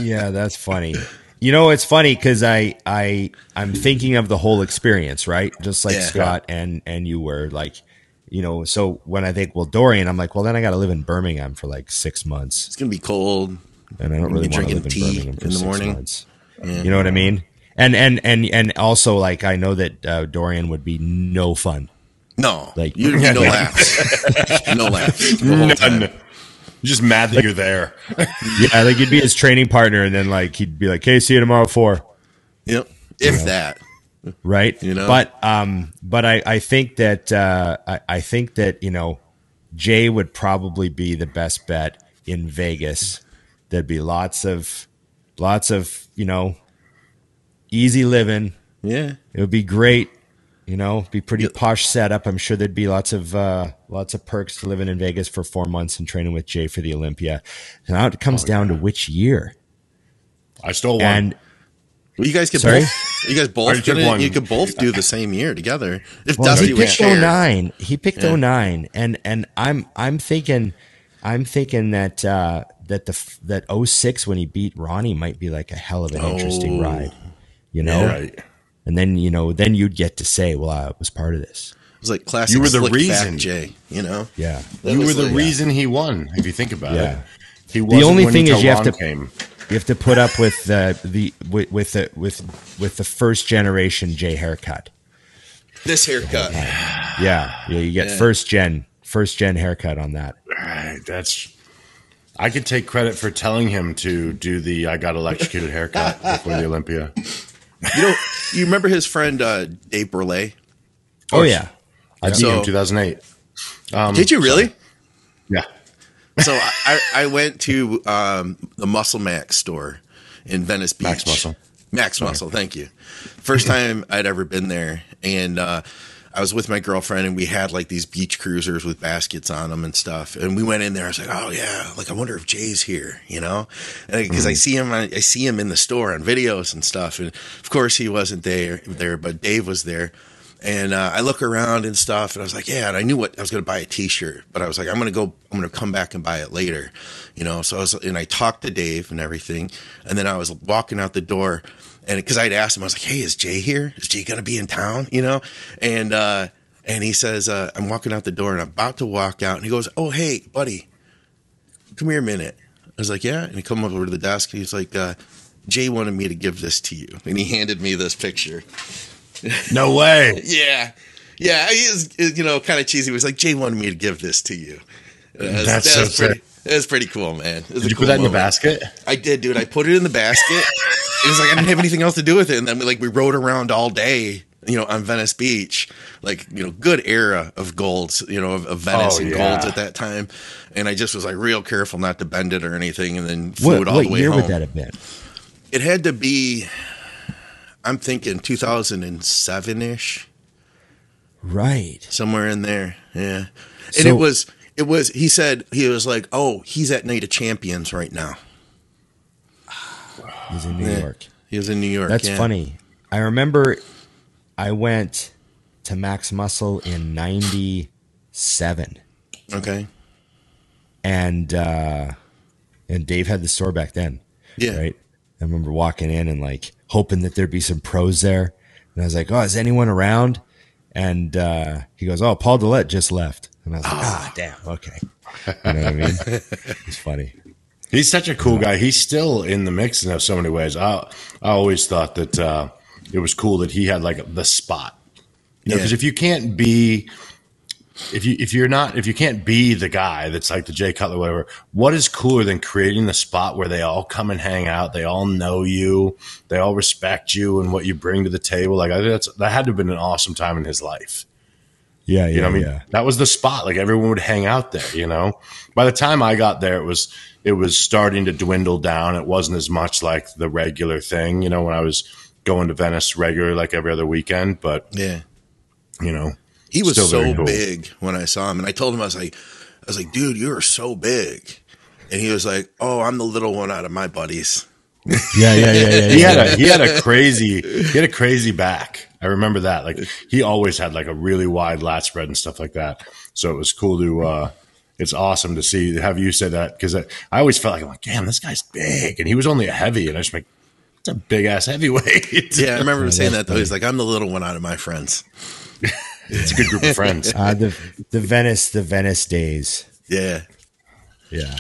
yeah, that's funny. You know, it's funny because I I I'm thinking of the whole experience, right? Just like Yeah. Scott and and you were like, you know. So when I think, well, Dorian, I'm like, well, then I got to live in Birmingham for like six months, It's gonna be cold. and I don't really want to live in tea Birmingham for in the six morning. months. You know what I mean? And and and and also like I know that uh, Dorian would be no fun. No, Like- you *laughs* no laughs, no laughs. the whole. None. Just mad that you're there. *laughs* Yeah, like you'd be his training partner, and then like he'd be like, "Hey, see you tomorrow at 4. Yep, if that. Right? You know? but um, but I I think that uh, I, I think that you know Jay would probably be the best bet in Vegas. There'd be lots of lots of you know easy living. Yeah, It would be great. You know, be pretty posh setup. I'm sure there'd be lots of uh, lots of perks to living in Vegas for four months and training with Jay for the Olympia. Now it comes down to which year. I stole one. And well, you guys could Sorry? both. You guys both. took Could, one. you could both do the same year together if Well, Dusty he picked share. 09. He picked Yeah. 09 and and I'm I'm thinking I'm thinking that uh that the that 06 when he beat Ronnie might be like a hell of an interesting Oh. ride. You know? right. And then you know, then you'd get to say, "Well, I was part of this." It was like classic. You were the slick reason. Jay. You know, Yeah. That you were the like- reason he won, if you think about Yeah. it. He wasn't only thing is you have Ron to- came. You have to put up with the the with with the with with the first generation Jay haircut. this haircut. Yeah. Yeah, you get Yeah. first gen first gen haircut on that. Right, that's. I could take credit for telling him to do the "I got electrocuted" *laughs* haircut before the Olympia. You know, you remember his friend uh, Dave Burley? Oh yeah. I beat So- him 2008. Um, Did you really? Yeah. So I, I went to um, the Muscle Max store in Venice Beach. Max Muscle. Max Muscle, thank you. First time I'd ever been there, and uh, I was with my girlfriend, and we had like these beach cruisers with baskets on them and stuff. And we went in there. I was like, "Oh yeah, like I wonder if Jay's here," you know, because I see him, I, I see him in the store on videos and stuff. And of course, he wasn't there, there, but Dave was there. And uh, I look around and stuff, and I was like, yeah. And I knew what I was going to buy a T-shirt, but I was like, I'm going to go. I'm going to come back and buy it later, you know. So I was, and I talked to Dave and everything, and then I was walking out the door, and because I'd asked him, I was like, hey, is Jay here? Is Jay going to be in town? You know, and uh, and he says, uh, I'm walking out the door, and I'm about to walk out, and he goes, oh, hey, buddy, come here a minute. I was like, yeah, and he come over to the desk, and he's like, uh, Jay wanted me to give this to you, and he handed me this picture. *laughs* No way. Yeah. Yeah, he is, you know, kind of cheesy. He was like, Jay wanted me to give this to you. Uh, That's, That's so pretty. That was pretty cool, man. Did you cool put that moment. in the basket? I did, dude. I put it in the basket. it was like I didn't have anything else to do with it, and then we like we rode around all day, you know, on Venice Beach, like you know, good era of golds, you know, of, of Venice oh, and yeah. golds at that time. And I just was like real careful not to bend it or anything, and then flew what, it all what the way year home. would that have been? It had to be. I'm thinking 2007 ish. Right. Somewhere in there. Yeah. And so, it was it was he said he was like, "Oh, he's at Night of Champions right now." *sighs* He's in New yeah. York. He was in New York. That's yeah. funny. I remember I went to Max Muscle in 97. Okay. And uh and Dave had the store back then. Yeah. Right? I remember walking in and like hoping that there'd be some pros there. And I was like, "Oh, is anyone around?" And uh, he goes, "Oh, Paul Dillett just left." And I was like, "Ah, oh, damn, okay." You know what I mean? *laughs* it's funny. He's such a cool guy. He's still in the mix in so many ways. I I always thought that uh, it was cool that he had like the spot. You know, because if you can't be if you if you're not if you can't be the guy that's like the Jay Cutler whatever, what is cooler than creating the spot where they all come and hang out, they all know you, they all respect you and what you bring to the table? Like I that's that had to have been an awesome time in his life. Yeah, yeah, you know what I mean, yeah. that was the spot. Like everyone would hang out there. You know, by the time I got there, it was it was starting to dwindle down. It wasn't as much like the regular thing. You know, when I was going to Venice regular, like every other weekend. But yeah, you know, he was so cool. big when I saw him, and I told him I was like, I was like, dude, you are so big, and he was like, oh, I'm the little one out of my buddies. *laughs* Yeah, yeah, yeah, yeah. he had a he had a *laughs* crazy he had a crazy back. I remember that. Like he always had like a really wide lat spread and stuff like that. So it was cool to. uh It's awesome to see have you say that because I, I, always felt like I'm like, damn, this guy's big, and he was only a heavy, and I just like, it's a big ass heavyweight. yeah, I remember *laughs* him saying that though. He's like, I'm the little one out of my friends. It's a good group of friends. *laughs* Uh, the the Venice the Venice days. Yeah. Yeah.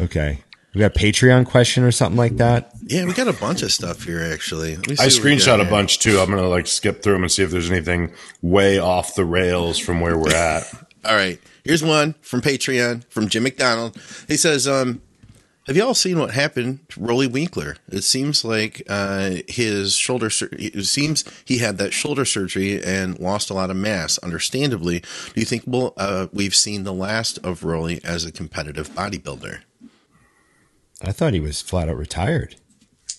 Okay. We got a Patreon question or something like that. Yeah, we got a bunch of stuff here actually. I screenshot a bunch too. I'm gonna like skip through them and see if there's anything way off the rails from where we're at. *laughs* All right. Here's one from Patreon from Jim McDonald. He says, um, have you all seen what happened to Roelly Winklaar? It seems like uh, his shoulder. Sur- it seems he had that shoulder surgery and lost a lot of mass. Understandably, do you think well, uh, we've seen the last of Roelly as a competitive bodybuilder? I thought he was flat out retired.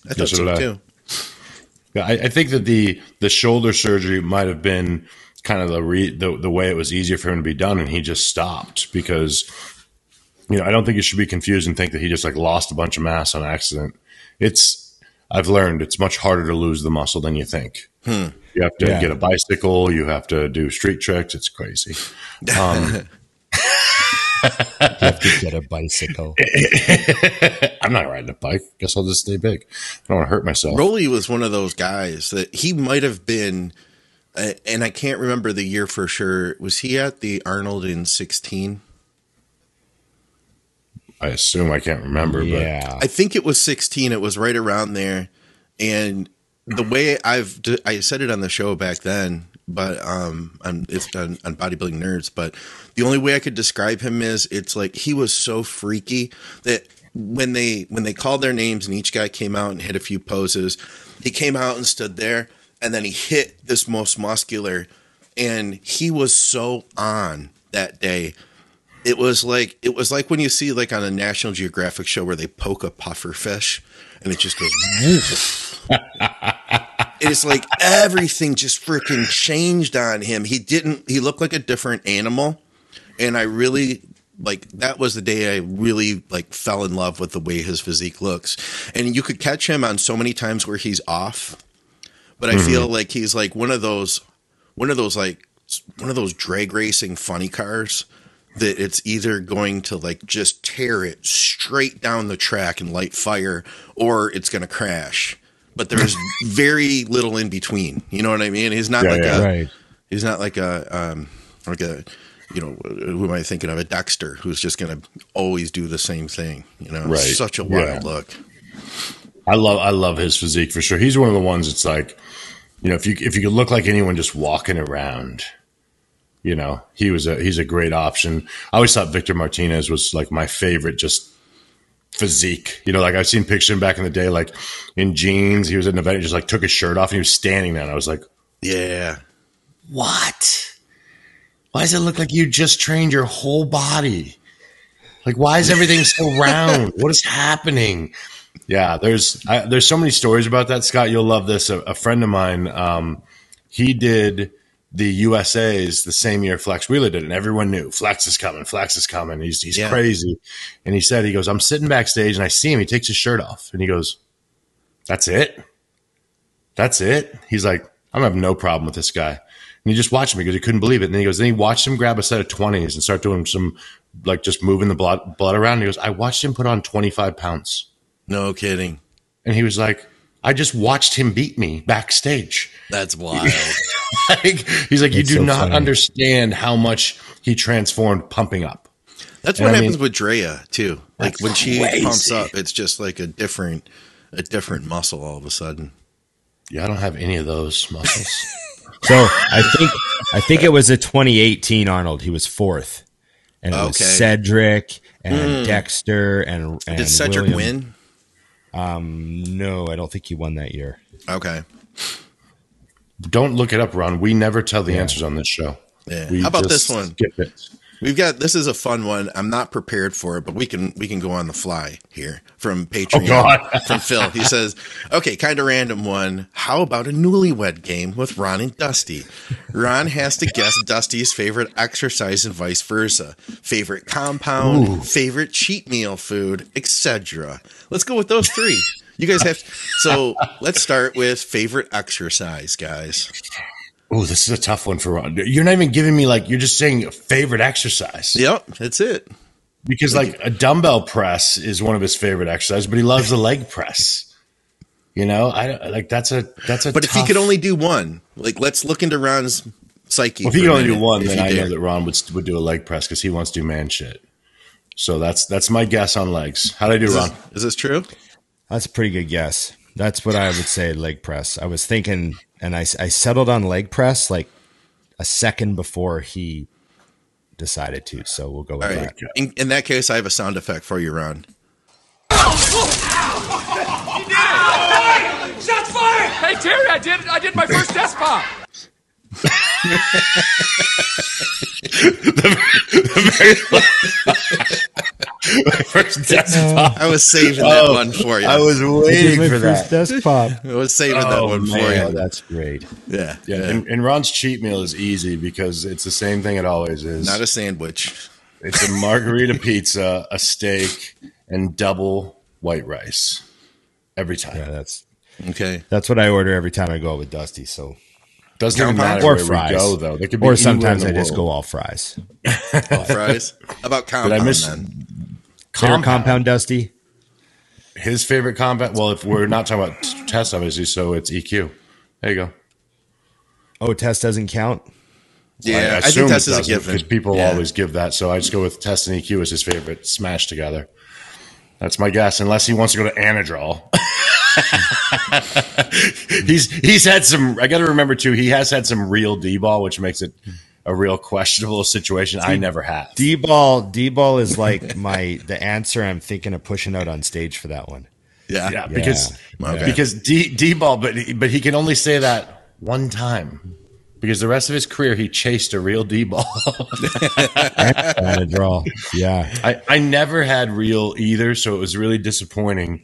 I thought yes, so too. I, I, think that the the shoulder surgery might have been kind of the, re- the the way it was easier for him to be done, and he just stopped because you know, I don't think it should be confused and think that he just like lost a bunch of mass on accident. It's I've learned it's much harder to lose the muscle than you think. Hmm. You have to yeah. get a bicycle. You have to do street tricks. It's crazy. Um, *laughs* you have to get a bicycle. *laughs* I'm not riding a bike. Guess I'll just stay big. I don't want to hurt myself. Roelly was one of those guys that he might have been, uh, and I can't remember the year for sure. Was he at the Arnold in 16? I assume I can't remember, yeah. but I think it was 16. It was right around there. And the way I've I said it on the show back then, but um, on, it's on, on bodybuilding nerds. But the only way I could describe him is it's like he was so freaky that when they when they called their names and each guy came out and hit a few poses, he came out and stood there, and then he hit this most muscular, and he was so on that day it was like it was like when you see like on a National Geographic show where they poke a puffer fish and it just goes. *laughs* it's like everything just freaking changed on him. He didn't. He looked like a different animal, and I really like that was the day I really like fell in love with the way his physique looks. And you could catch him on so many times where he's off, but I mm-hmm. feel like he's like one of those one of those like one of those drag racing funny cars that it's either going to like just tear it straight down the track and light fire or it's going to crash. But there's *laughs* very little in between. You know what I mean? He's not Yeah, like yeah. a Right. he's not like a um like a you know who am I thinking of a Dexter who's just going to always do the same thing. You know, Right. such a wild Yeah. look. I love I love his physique for sure. He's one of the ones that's like, you know, if you if you could look like anyone just walking around, you know, he was a he's a great option. I always thought Victor Martinez was like my favorite just physique. You know, like I've seen pictures back in the day, like in jeans. He was at an event, he just like took his shirt off and he was standing there. And I was like, Yeah. What? Why does it look like you just trained your whole body? Like, why is everything so *laughs* round? What is happening? Yeah, there's I, there's so many stories about that, Scott. You'll love this. A, a friend of mine, um, he did the USA's the same year Flex Wheeler did, and everyone knew Flex is coming. Flex is coming. He's he's Yeah. crazy. And he said, he goes, I'm sitting backstage and I see him. He takes his shirt off and he goes, "That's it. That's it." He's like, "I'm have no problem with this guy." And he just watched him because he couldn't believe it. And then he goes, then he watched him grab a set of 20s and start doing some, like just moving the blood, blood around. And he goes, I watched him put on 25 pounds. No kidding. And he was like, I just watched him beat me backstage. That's wild. *laughs* *laughs* like, he's like, you That's do so not funny. understand how much he transformed pumping up. That's And what I happens mean- with Drea too. Like That's when she crazy. pumps up, it's just like a different, a different muscle all of a sudden. Yeah, I don't have any of those muscles. *laughs* So I think I think it was a 2018 Arnold. He was fourth, and it was Cedric and Dexter and, and Did Cedric William. win? Um, no, I don't think he won that year. Okay. Don't look it up, Ron. We never tell the answers on this show. Yeah. We How about this one? We've got this is a fun one. I'm not prepared for it, but we can we can go on the fly here from Patreon oh, God. *laughs* from Phil. He says, "Okay, kind of random one. How about a newlywed game with Ron and Dusty? Ron has to guess Dusty's favorite exercise and vice versa. Favorite compound, favorite cheat meal food, etc. Let's go with those three. You guys have so. Let's start with favorite exercise, guys. Oh, this is a tough one for Ron. You're not even giving me like you're just saying favorite exercise. Yep, that's it. Because like a dumbbell press is one of his favorite exercises, but he loves the leg press. You know, I like that's a that's a. But if he could only do one, like let's look into Ron's psyche. well, if he could only do one, then he I know that Ron would would do a leg press because he wants to do man shit. So that's that's my guess on legs. How'd I do, Is Ron? this, is this true? That's a pretty good guess. That's what I would say. Leg press. I was thinking, and I, I settled on leg press like a second before he decided to. So we'll go with All right. that. In, in that case, I have a sound effect for you, Ron. Shots fired! Hey Terry, I did I did my first desk pop. *laughs* *laughs* *laughs* First desktop. I was saving that oh, one for you. I was waiting for that. desk pop. I was saving that Oh, one for man. Oh, you. that's great. Yeah, Yeah, yeah. And, and Ron's cheat meal is easy because it's the same thing it always is. Not a sandwich. It's a margarita pizza, a steak, and double white rice every time. Yeah, that's Okay. that's what I order every time I go out with Dusty. So Doesn't even Compound matter or where fries, we go though. They could be or sometimes I the just go all fries. All fries. How about compound Did I miss then? Favorite compound, Dusty. His favorite compound. Well, if we're not talking about test, obviously, so it's EQ. There you go. Oh, test doesn't count. Yeah, I, assume think that's it a doesn't, given. because people Yeah. always give that. So I just go with test and EQ as his favorite smash together. That's my guess, unless he wants to go to Anadrol. *laughs* *laughs* he's he's had some. I got to remember too. He has had some real D-bol, which makes it a real questionable situation. I never have. D-bol, D ball is like my *laughs* the answer I'm thinking of pushing out on stage for that one. Yeah. yeah, because Okay. because D D-bol, but he, but he can only say that one time. Because the rest of his career, he chased a real D-bol. And *laughs* a draw. Yeah. I, I never had real either, so it was really disappointing.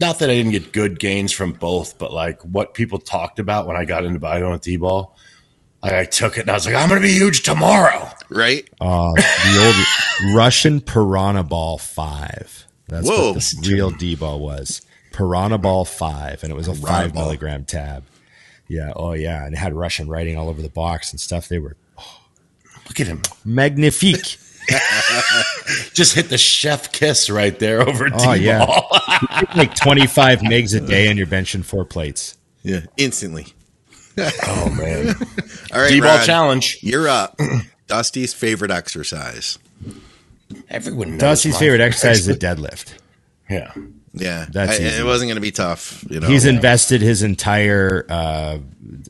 Not that I didn't get good gains from both, but like what people talked about when I got into Bidon with D-bol, I, I took it and I was like, I'm going to be huge tomorrow. Right? Uh, the old Russian Piranha Ball 5. That's Whoa. what the real D-bol was. Piranha Ball 5, and it was a 5 ball. milligram tab. Yeah. Oh, yeah. And it had Russian writing all over the box and stuff. They were *sighs* Look at him. magnifique. *laughs* Just hit the chef kiss right there over Oh, yeah. *laughs* T-ball. like 25 megs a day and you're benching four plates. Yeah, instantly. *laughs* oh man. *laughs* All right, D-bol Rod, challenge. You're up. *clears throat* Dusty's favorite exercise. Everyone knows Dusty's my favorite *laughs* exercise is a deadlift. Yeah. Yeah, That's I- it wasn't going to be tough. You know, He's invested his entire uh,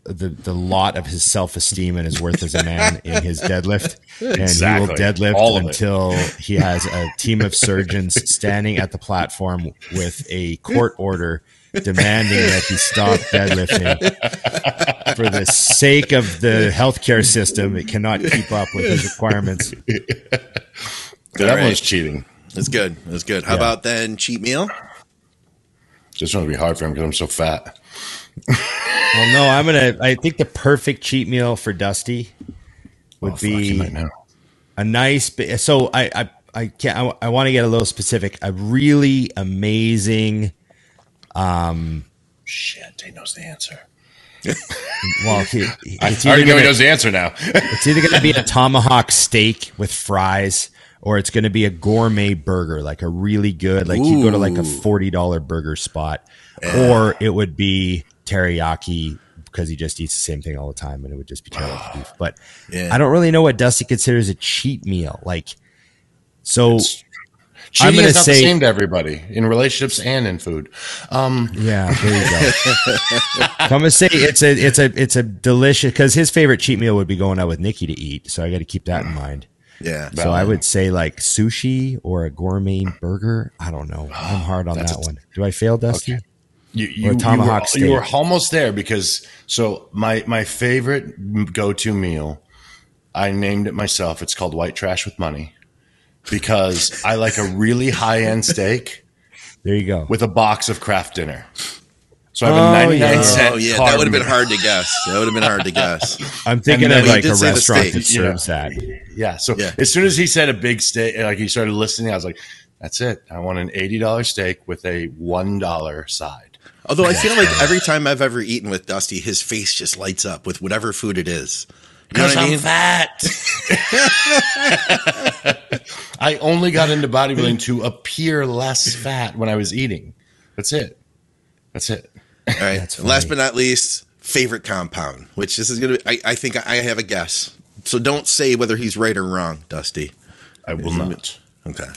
the the lot of his self esteem and his worth as a man in his deadlift, and he Exactly. will deadlift All until he has a team of surgeons standing at the platform with a court order demanding that he stop deadlifting. For the sake of the healthcare system, it cannot keep up with his requirements. That right. one's cheating. It's good. It's good. How Yeah. about then cheat meal? Just want to be hard for him because I'm so fat. Well, no, I'm gonna. I think the perfect cheat meal for Dusty would Oh, be might a nice. So I I I can't. I, I want to get a little specific. A really amazing. Um, Shit, he knows the answer. *laughs* Well, he, he- I already know he gonna, knows the answer now. *laughs* it's either going to be a tomahawk steak with fries, or it's going to be a gourmet burger, like a really good, like you go to like a forty dollar burger spot, or it would be teriyaki because he just eats the same thing all the time, and it would just be teriyaki beef. But *sighs* Yeah. I don't really know what Dusty considers a cheat meal. Like, so Cheating gonna is not say- the same to everybody in relationships and in food. Um, Yeah, there you go. *laughs* I'm gonna say it's a it's a it's a delicious because his favorite cheat meal would be going out with Nikki to eat. So I got to keep that in mind. Yeah. So I would say like sushi or a gourmet burger. I don't know. *gasps* I'm hard on That's that a- one. Do I fail, Dusty? you, Or you, you, tomahawk were, steak. you were almost there because so my my favorite go to meal, I named it myself. It's called white trash with money because I like a really high end steak There you go. with a box of Kraft Dinner. So I have Oh, a 99 yeah. cent. Oh yeah, oh, that would have been hard to guess. That would have been hard to guess. I'm thinking of like a restaurant steak, that you know. serves that. Yeah. So Yeah. as soon as he said a big steak, like he started listening, I was like, "That's it. I want an eighty dollars steak with a one dollar side." Although I feel like every time I've ever eaten with Dusty, his face just lights up with whatever food it is. You know what I mean? fat. *laughs* I only got into bodybuilding to appear less fat when I was eating. That's it. That's it. All right. Last but not least, favorite compound, which this is gonna. Be, I, I think I have a guess. So don't say whether he's right or wrong, Dusty. I will not. Okay.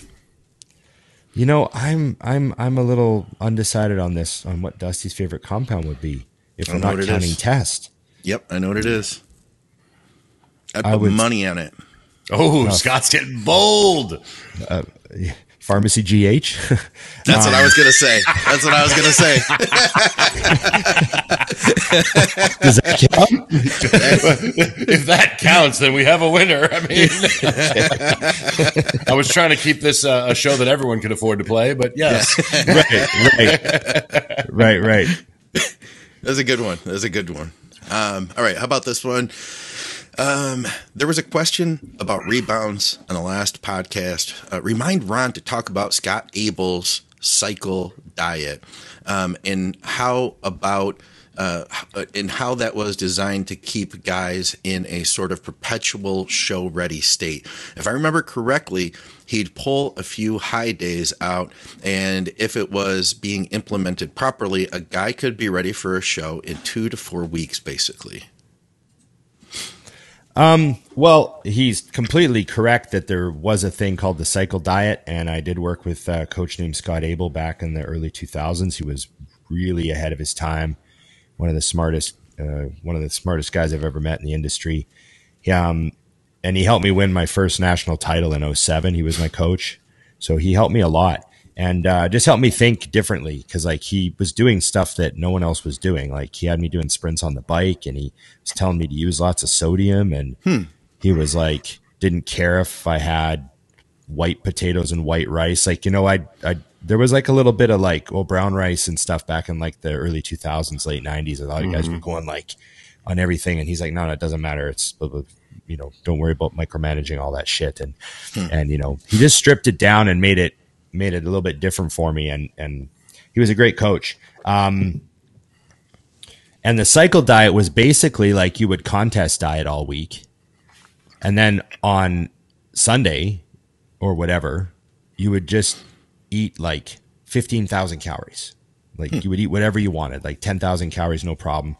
You know, I'm I'm I'm a little undecided on this on what Dusty's favorite compound would be if I we're not counting is. test. Yep, I know what it is. I'd I put would- money on it. Oh, Scott's getting bold. Pharmacy GH. *laughs* That's what I was gonna say. That's what I was gonna say. *laughs* Does that count? if that counts, then we have a winner. I mean, *laughs* I was trying to keep this uh, a show that everyone could afford to play, but yes, right, right, right, right. That's a good one. That's a good one. Um, all right, how about this one? Um, there was a question about rebounds on the last podcast. Uh, remind Ron to talk about Scott Abel's cycle diet um, and how about uh, and how that was designed to keep guys in a sort of perpetual show ready state. If I remember correctly, he'd pull a few high days out, and if it was being implemented properly, a guy could be ready for a show in two to four weeks, basically. Well, he's completely correct that there was a thing called the cycle diet, and I did work with a coach named Scott Abel back in the early 2000s. He was really ahead of his time, one of the smartest, uh, one of the smartest guys I've ever met in the industry. Um, and he helped me win my first national title in 07. He was my coach, so he helped me a lot and uh, just helped me think differently because like he was doing stuff that no one else was doing. Like he had me doing sprints on the bike, and he was telling me to use lots of sodium, and hmm. he was like didn't care if I had white potatoes and white rice. Like you know, I I there was like a little bit of like well brown rice and stuff back in like the early 2000s, late 90s. A lot of guys were mm-hmm. going like on everything, and he's like, no, no, it doesn't matter. It's blah, blah, you know, don't worry about micromanaging all that shit. And hmm. and you know, he just stripped it down and made it made it a little bit different for me. And and he was a great coach. Um, And the cycle diet was basically like you would contest diet all week. And then on Sunday or whatever, you would just eat like 15,000 calories. Like you would eat whatever you wanted, like 10,000 calories, no problem.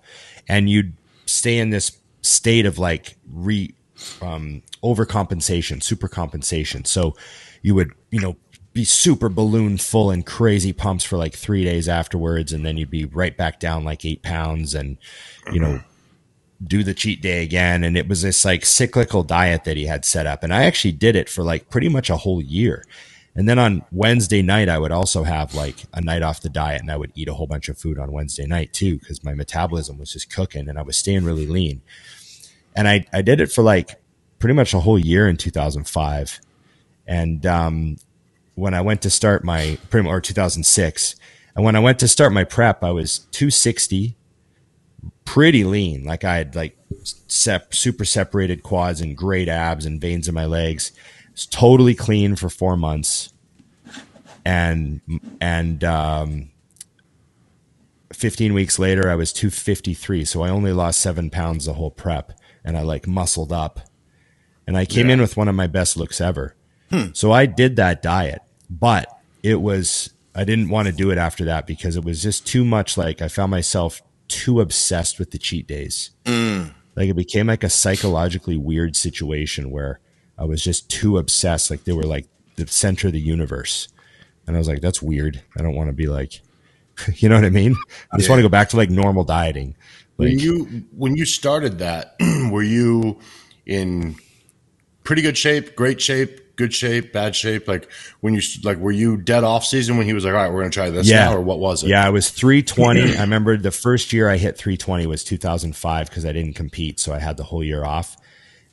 And you'd stay in this state of like re, um, overcompensation, super compensation. So you would, you know, be super balloon full and crazy pumps for like three days afterwards. And then you'd be right back down like eight pounds and, you know, do the cheat day again. And it was this like cyclical diet that he had set up. And I actually did it for like pretty much a whole year. And then on Wednesday night, I would also have like a night off the diet and I would eat a whole bunch of food on Wednesday night too, because my metabolism was just cooking and I was staying really lean. And I, I did it for like pretty much a whole year in 2005. And, um, when I went to start my pretty or 2006, and when I went to start my prep, I was 260, pretty lean. Like I had like sep- super separated quads and great abs and veins in my legs. It's totally clean for four months, and and um, 15 weeks later, I was 253. So I only lost seven pounds the whole prep, and I like muscled up, and I came in with one of my best looks ever. So I did that diet, but it was I didn't want to do it after that because it was just too much. Like I found myself too obsessed with the cheat days. Mm. Like it became like a psychologically weird situation where I was just too obsessed. Like they were like the center of the universe, and I was like, that's weird. I don't want to be like, *laughs* you know what I mean? I just want to go back to like normal dieting. Like, When you when you started that, *clears throat* were you in pretty good shape, great shape, good shape, bad shape? Like when you like, were you dead off season when he was like, "All right, we're to try this Yeah. now," or what was it? Yeah, I was 320. *clears throat* I remember the first year I hit 320 was 2005 because I didn't compete. So I had the whole year off.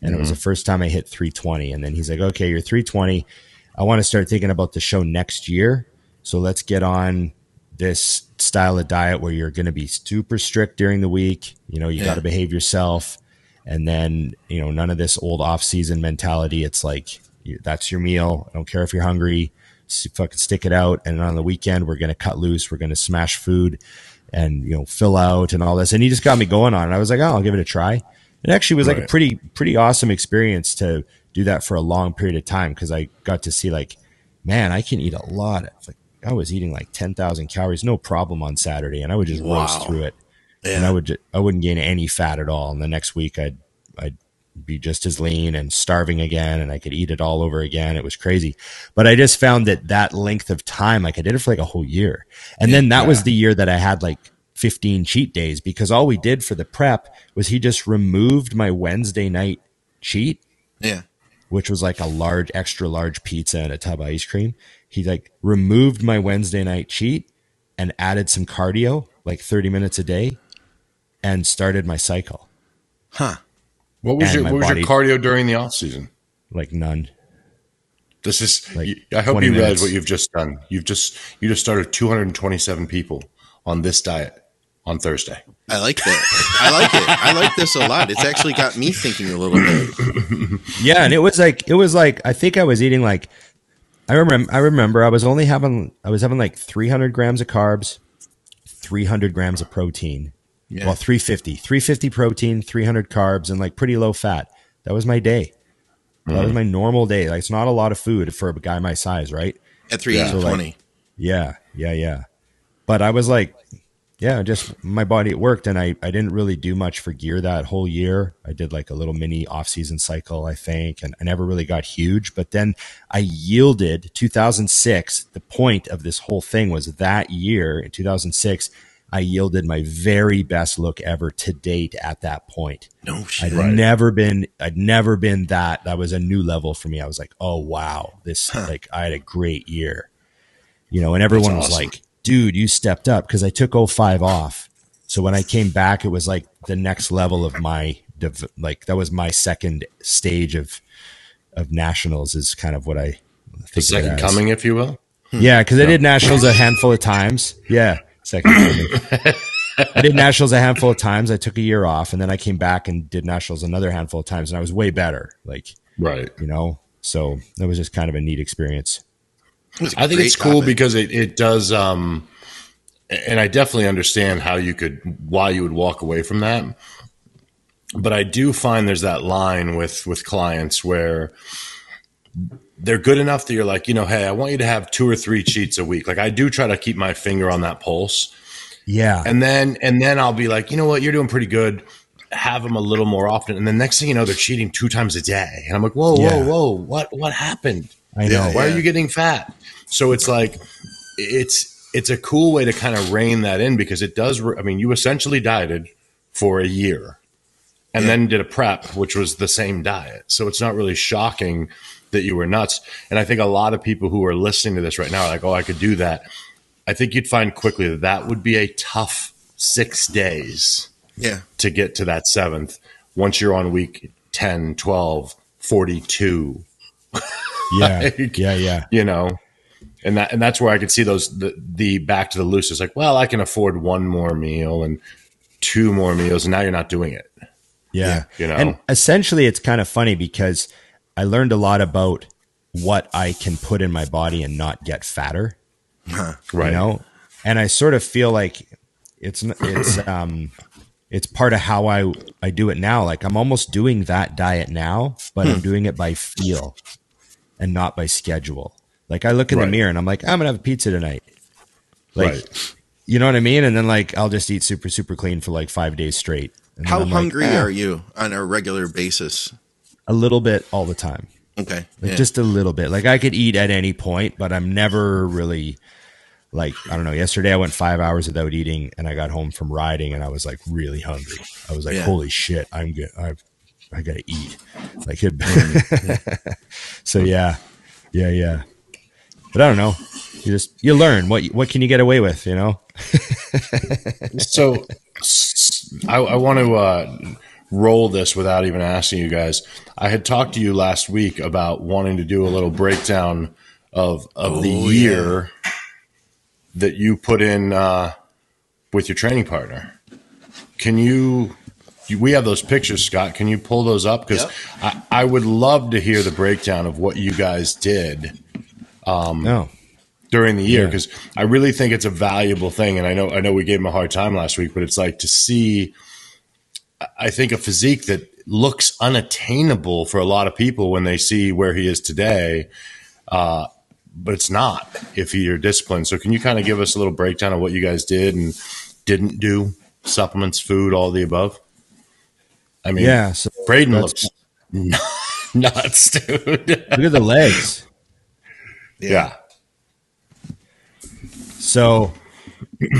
And it was the mm-hmm. first time I hit 320. And then he's like, okay, you're 320. I want to start thinking about the show next year. So let's get on this style of diet where you're going to be super strict during the week. You know, you Yeah. got to behave yourself. And then, you know, none of this old off season mentality. It's like, that's your meal. I don't care if you're hungry. S- fucking stick it out. And on the weekend, we're going to cut loose. We're going to smash food and, you know, fill out and all this. And he just got me going on it. I was like, oh, I'll give it a try. It actually was like a pretty, pretty awesome experience to do that for a long period of time because I got to see like, man, I can eat a lot. It's like I was eating like 10,000 calories, no problem on Saturday. And I would just Wow. roast through it Yeah. and I would I wouldn't gain any fat at all. And the next week I'd I'd be just as lean and starving again, and I could eat it all over again. It was crazy, but I just found that that length of time, like I did it for like a whole year, and then that was the year that I had like 15 cheat days because all we did for the prep was he just removed my Wednesday night cheat yeah. which was like a large, extra large pizza and a tub of ice cream. He like removed my Wednesday night cheat and added some cardio, like 30 minutes a day, and started my cycle. Huh. What was your what was your cardio during the off season? Like none. This is. Like I hope you realize minutes. what you've just done. You've just you just started 227 people on this diet on Thursday. I like that. I like it. I like this a lot. It's actually got me thinking a little bit. Yeah, and it was like it was like I think I was eating like I remember I remember I was only having I was having like 300 grams of carbs, 300 grams of protein. Yeah. Well, 350, 350 protein, 300 carbs, and like pretty low fat. That was my day. That was mm. my normal day. Like it's not a lot of food for a guy my size, right? At three So, like. Yeah, yeah, yeah. But I was like, yeah, just my body it worked, and I I didn't really do much for gear that whole year. I did like a little mini off season cycle, I think, and I never really got huge. But then I yielded 2006. The point of this whole thing was that year in 2006. I yielded my very best look ever to date at that point. no I'd shit. never been I'd never been that that was a new level for me. I was like, "Oh wow, this like I had a great year." You know, and everyone was awesome. like, "Dude, you stepped up because I took 05 off." So when I came back, it was like the next level of my dev- like that was my second stage of of nationals is kind of what I think The second coming, if you will. Hmm. Yeah, because I did nationals a handful of times. Yeah, second coming. I did nationals a handful of times. I took a year off, and then I came back and did nationals another handful of times, and I was way better. Like Right. you know, so that was just kind of a neat experience. It was a I think great it's cool topic. because it, it does um and I definitely understand how you could why you would walk away from that. But I do find there's that line with with clients where they're good enough that you're like, you know, hey, I want you to have two or three cheats a week. Like I do try to keep my finger on that pulse. Yeah. And then and then I'll be like, you know what, you're doing pretty good. Have them a little more often. And the next thing you know, they're cheating two times a day. And I'm like, whoa, Yeah. whoa, whoa, what what happened? I know. Why Yeah. are you getting fat? So it's like it's it's a cool way to kind of rein that in because it does. I mean, you essentially dieted for a year, and then did a prep, which was the same diet. So it's not really shocking that you were nuts. And I think a lot of people who are listening to this right now are like, "Oh, I could do that." I think you'd find quickly that that would be a tough six days Yeah. to get to that seventh once you're on week 10, 12, 42 Yeah. *laughs* Like, yeah. Yeah. you know and that and that's where i could see those the, the back to the loose is like well i can afford one more meal and two more meals and now you're not doing it Yeah. You know? And essentially it's kind of funny because I learned a lot about what I can put in my body and not get fatter. right You know? And I sort of feel like it's it's *clears throat* um it's part of how I I do it now. Like I'm almost doing that diet now, but Hmm. I'm doing it by feel and not by schedule. Like I look in Right. the mirror and I'm like, I'm gonna have a pizza tonight. Like right you know what I mean? And then like I'll just eat super, super clean for like five days straight. And How I'm like, hungry "Ah, are you on a regular basis? A little bit all the time. Okay. Like yeah. just a little bit. Like I could eat at any point, but I'm never really like I don't know. Yesterday I went five hours without eating, and I got home from riding, and I was like really hungry. I was like, Yeah. "Holy shit, I'm good. I I gotta eat." Like it. *laughs* so yeah, yeah, yeah. But I don't know. You just you learn what what can you get away with, you know? *laughs* so I want to uh, roll this without even asking you guys. I had talked to you last week about wanting to do a little breakdown of of the Oh, year that you put in uh, with your training partner. Can you? you- We have those pictures, Scott. Can you pull those up? Because Yep. I, I would love to hear the breakdown of what you guys did Um, No. during the year Yeah. because I really think it's a valuable thing. And I know I know we gave him a hard time last week, but it's like to see. I think a physique that looks unattainable for a lot of people when they see where he is today, uh, but it's not if you're disciplined. So can you kind of give us a little breakdown of what you guys did and didn't do? Supplements, food, all the above. I mean, Yeah. So Braden that's- looks *laughs* nuts, dude. look at the legs. yeah. So *clears throat*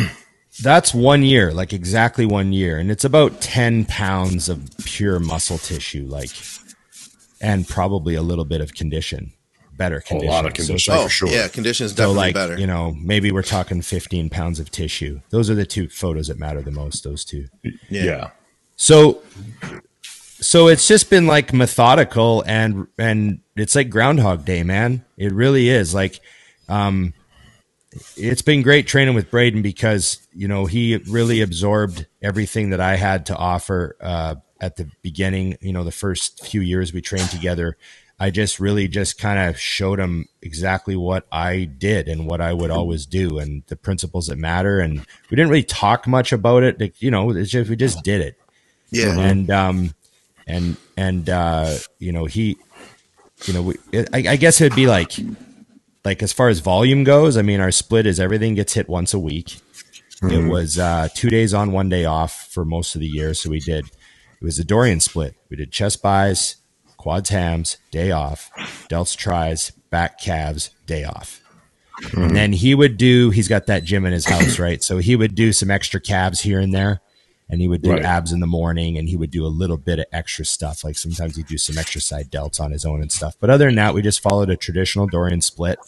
that's one year, like exactly one year. And it's about 10 pounds of pure muscle tissue, like, and probably a little bit of condition, better condition. A lot of So condition. like- oh, for sure. yeah. condition is definitely like, better. you know, maybe we're talking 15 pounds of tissue. Those are the two photos that matter the most, those two. yeah. yeah. So, so it's just been like methodical and and it's like Groundhog Day, man. It really is. Like, um, it's been great training with Braden because you know he really absorbed everything that I had to offer uh, at the beginning. You know, the first few years we trained together, I just really just kind of showed him exactly what I did and what I would always do and the principles that matter. And we didn't really talk much about it. Like, you know, it's just we just did it Yeah. and um and and uh you know he you know we, I, I guess it'd be like like as far as volume goes i mean our split is everything gets hit once a week. It was uh two days on one day off for most of the year. So we did it was a dorian split. We did chest buys quads hams day off delts tries back calves day off. And then he would do he's got that gym in his house *coughs* right? So he would do some extra calves here and there and he would do Right. abs in the morning and he would do a little bit of extra stuff. Like sometimes he'd do some extra side delts on his own and stuff. But other than that we just followed a traditional dorian split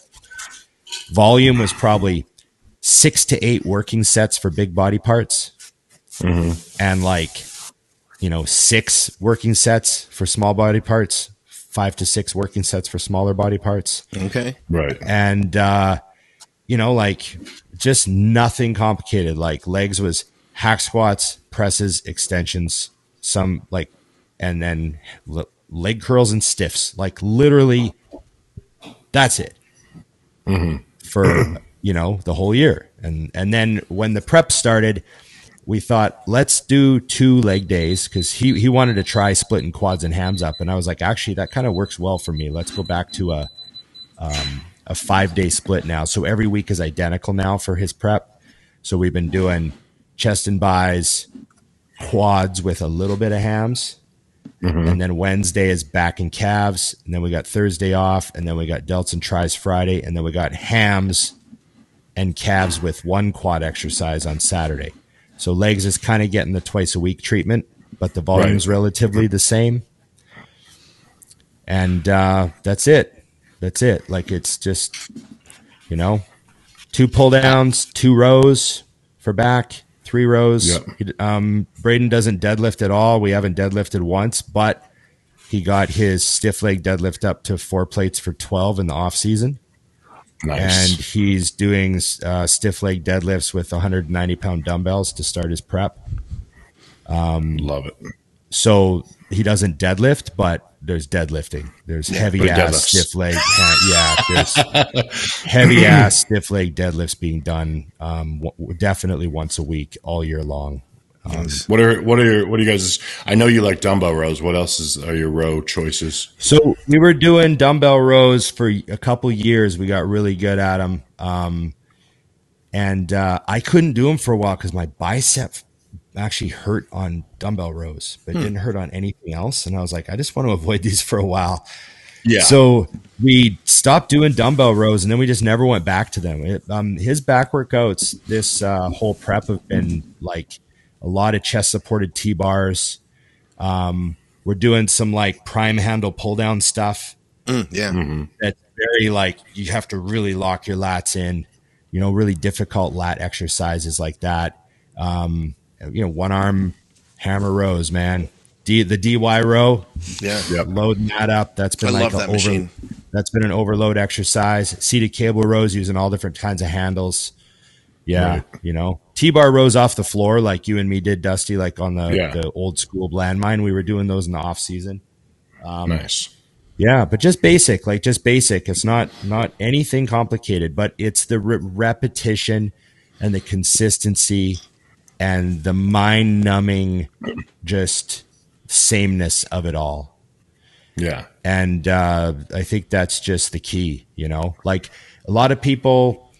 volume was probably six to eight working sets for big body parts. And like you know six working sets for small body parts five to six working sets for smaller body parts. Okay. Right. and uh you know like just nothing complicated. Like legs was hack squats presses extensions some like and then l- leg curls and stiffs. Like literally that's it for you know the whole year And and then when the prep started, we thought let's do two leg days because he he wanted to try splitting quads and hams up, and I was like, actually, that kind of works well for me. Let's go back to a um, a five day split now. So every week is identical now for his prep. So we've been doing chest and buys, quads with a little bit of hams. And then Wednesday is back and calves. And then we got Thursday off. And then we got delts and tries Friday. And then we got hams and calves with one quad exercise on Saturday. So legs is kind of getting the twice a week treatment, but the volume's relatively the same. And uh, that's it. That's it. Like it's just, you know, two pull downs, two rows for back, three rows. Yep. He- Um, Braden doesn't deadlift at all. We haven't deadlifted once, but he got his stiff leg deadlift up to four plates for 12 in the off season. Nice. And he's doing uh, stiff leg deadlifts with 190 pound dumbbells to start his prep. Love it. So he doesn't deadlift, but there's deadlifting. There's heavy ass deadlifts. stiff leg. yeah, there's *laughs* heavy ass stiff leg deadlifts being done um, w- definitely once a week all year long. What are what are your what are you guys? I know you like dumbbell rows. What else is are your row choices? So we were doing dumbbell rows for a couple years. We got really good at them, um, and uh, I couldn't do them for a while because my bicep actually hurt on dumbbell rows, but it didn't hurt on anything else. And I was like, I just want to *laughs* avoid these for a while. Yeah. So we stopped doing dumbbell rows, and then we just never went back to them. It, um, his back workouts this uh, whole prep have been like a lot of chest supported T bars. Um, we're doing some like prime handle pull down stuff Mm, yeah. that's very like you have to really lock your lats in. You know, really difficult lat exercises like that. Um, you know, one arm hammer rows, man. D the DY row, Yeah. Yep. loading that up. That's been I like love that over, machine. That's been an overload exercise. Seated cable rows using all different kinds of handles. Yeah, Right. you know, T-bar rows off the floor like you and me did, Dusty, like on the, Yeah. the old school landmine. We were doing those in the off season. Um, nice. Yeah, but just basic, like just basic. It's not not anything complicated, but it's the re- repetition and the consistency and the mind numbing just sameness of it all. Yeah. And uh, I think that's just the key, you know. Like a lot of people,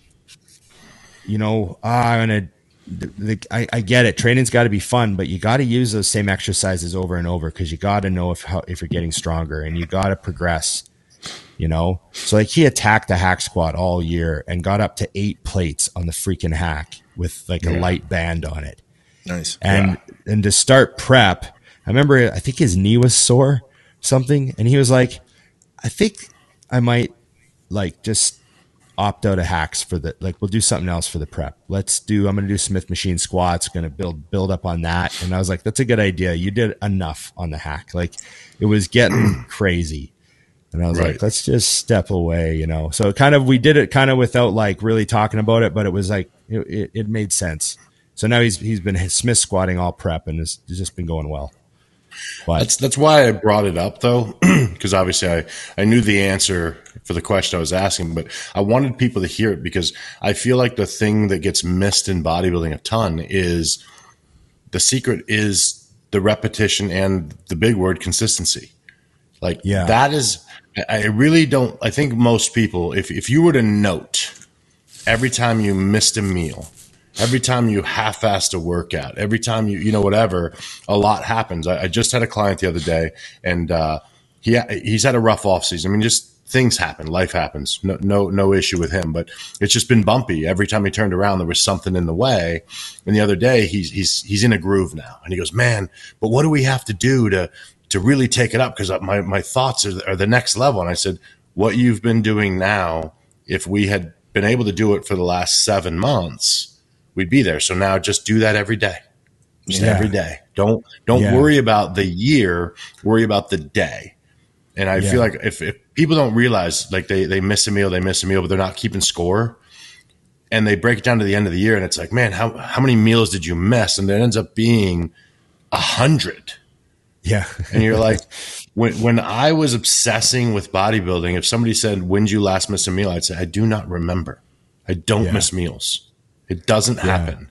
you know, ah, I'm gonna. The, the, I, I get it. Training's got to be fun, but you got to use those same exercises over and over because you got to know if how, if you're getting stronger and you got to progress. You know, so like he attacked the hack squat all year and got up to eight plates on the freaking hack with like a light band on it. Nice. and and to start prep i remember i think his knee was sore something and he was like i think i might like just opt out of hacks for the like we'll do something else for the prep. Let's do i'm gonna do smith machine squats gonna build build up on that. And i was like that's a good idea. You did enough on the hack. Like it was getting *clears throat* crazy and I was Right. like, let's just step away, you know. So kind of we did it kind of without like really talking about it, but it was like it, it, it made sense. So now he's he's been Smith squatting all prep and it's, it's just been going well. But That's that's why I brought it up though, *clears throat* because obviously I I knew the answer for the question I was asking, but I wanted people to hear it because I feel like the thing that gets missed in bodybuilding a ton is the secret is the repetition and the big word consistency. Like Yeah. that is I really don't I think most people if if you were to note every time you missed a meal, every time you half-assed a workout, every time you you know whatever, a lot happens. I, I just had a client the other day, and uh, he he's had a rough off season. I mean, just things happen, life happens. No no no issue with him, but it's just been bumpy. Every time he turned around, there was something in the way. And the other day, he's he's he's in a groove now, and he goes, "Man, but what do we have to do to?" To really take it up because uh, my, my thoughts are, are the next level. And I said, What you've been doing now, if we had been able to do it for the last seven months, we'd be there. So now just do that every day. Just Yeah. every day. Don't don't Yeah. worry about the year, worry about the day. And I Yeah. feel like if, if people don't realize like they, they miss a meal, they miss a meal, but they're not keeping score. And they break it down to the end of the year and it's like, man, how how many meals did you miss? And it ends up being a hundred. Yeah, And you're *laughs* like, when when I was obsessing with bodybuilding, if somebody said, "When did you last miss a meal?" I'd say, "I do not remember. I don't Yeah. miss meals. It doesn't happen.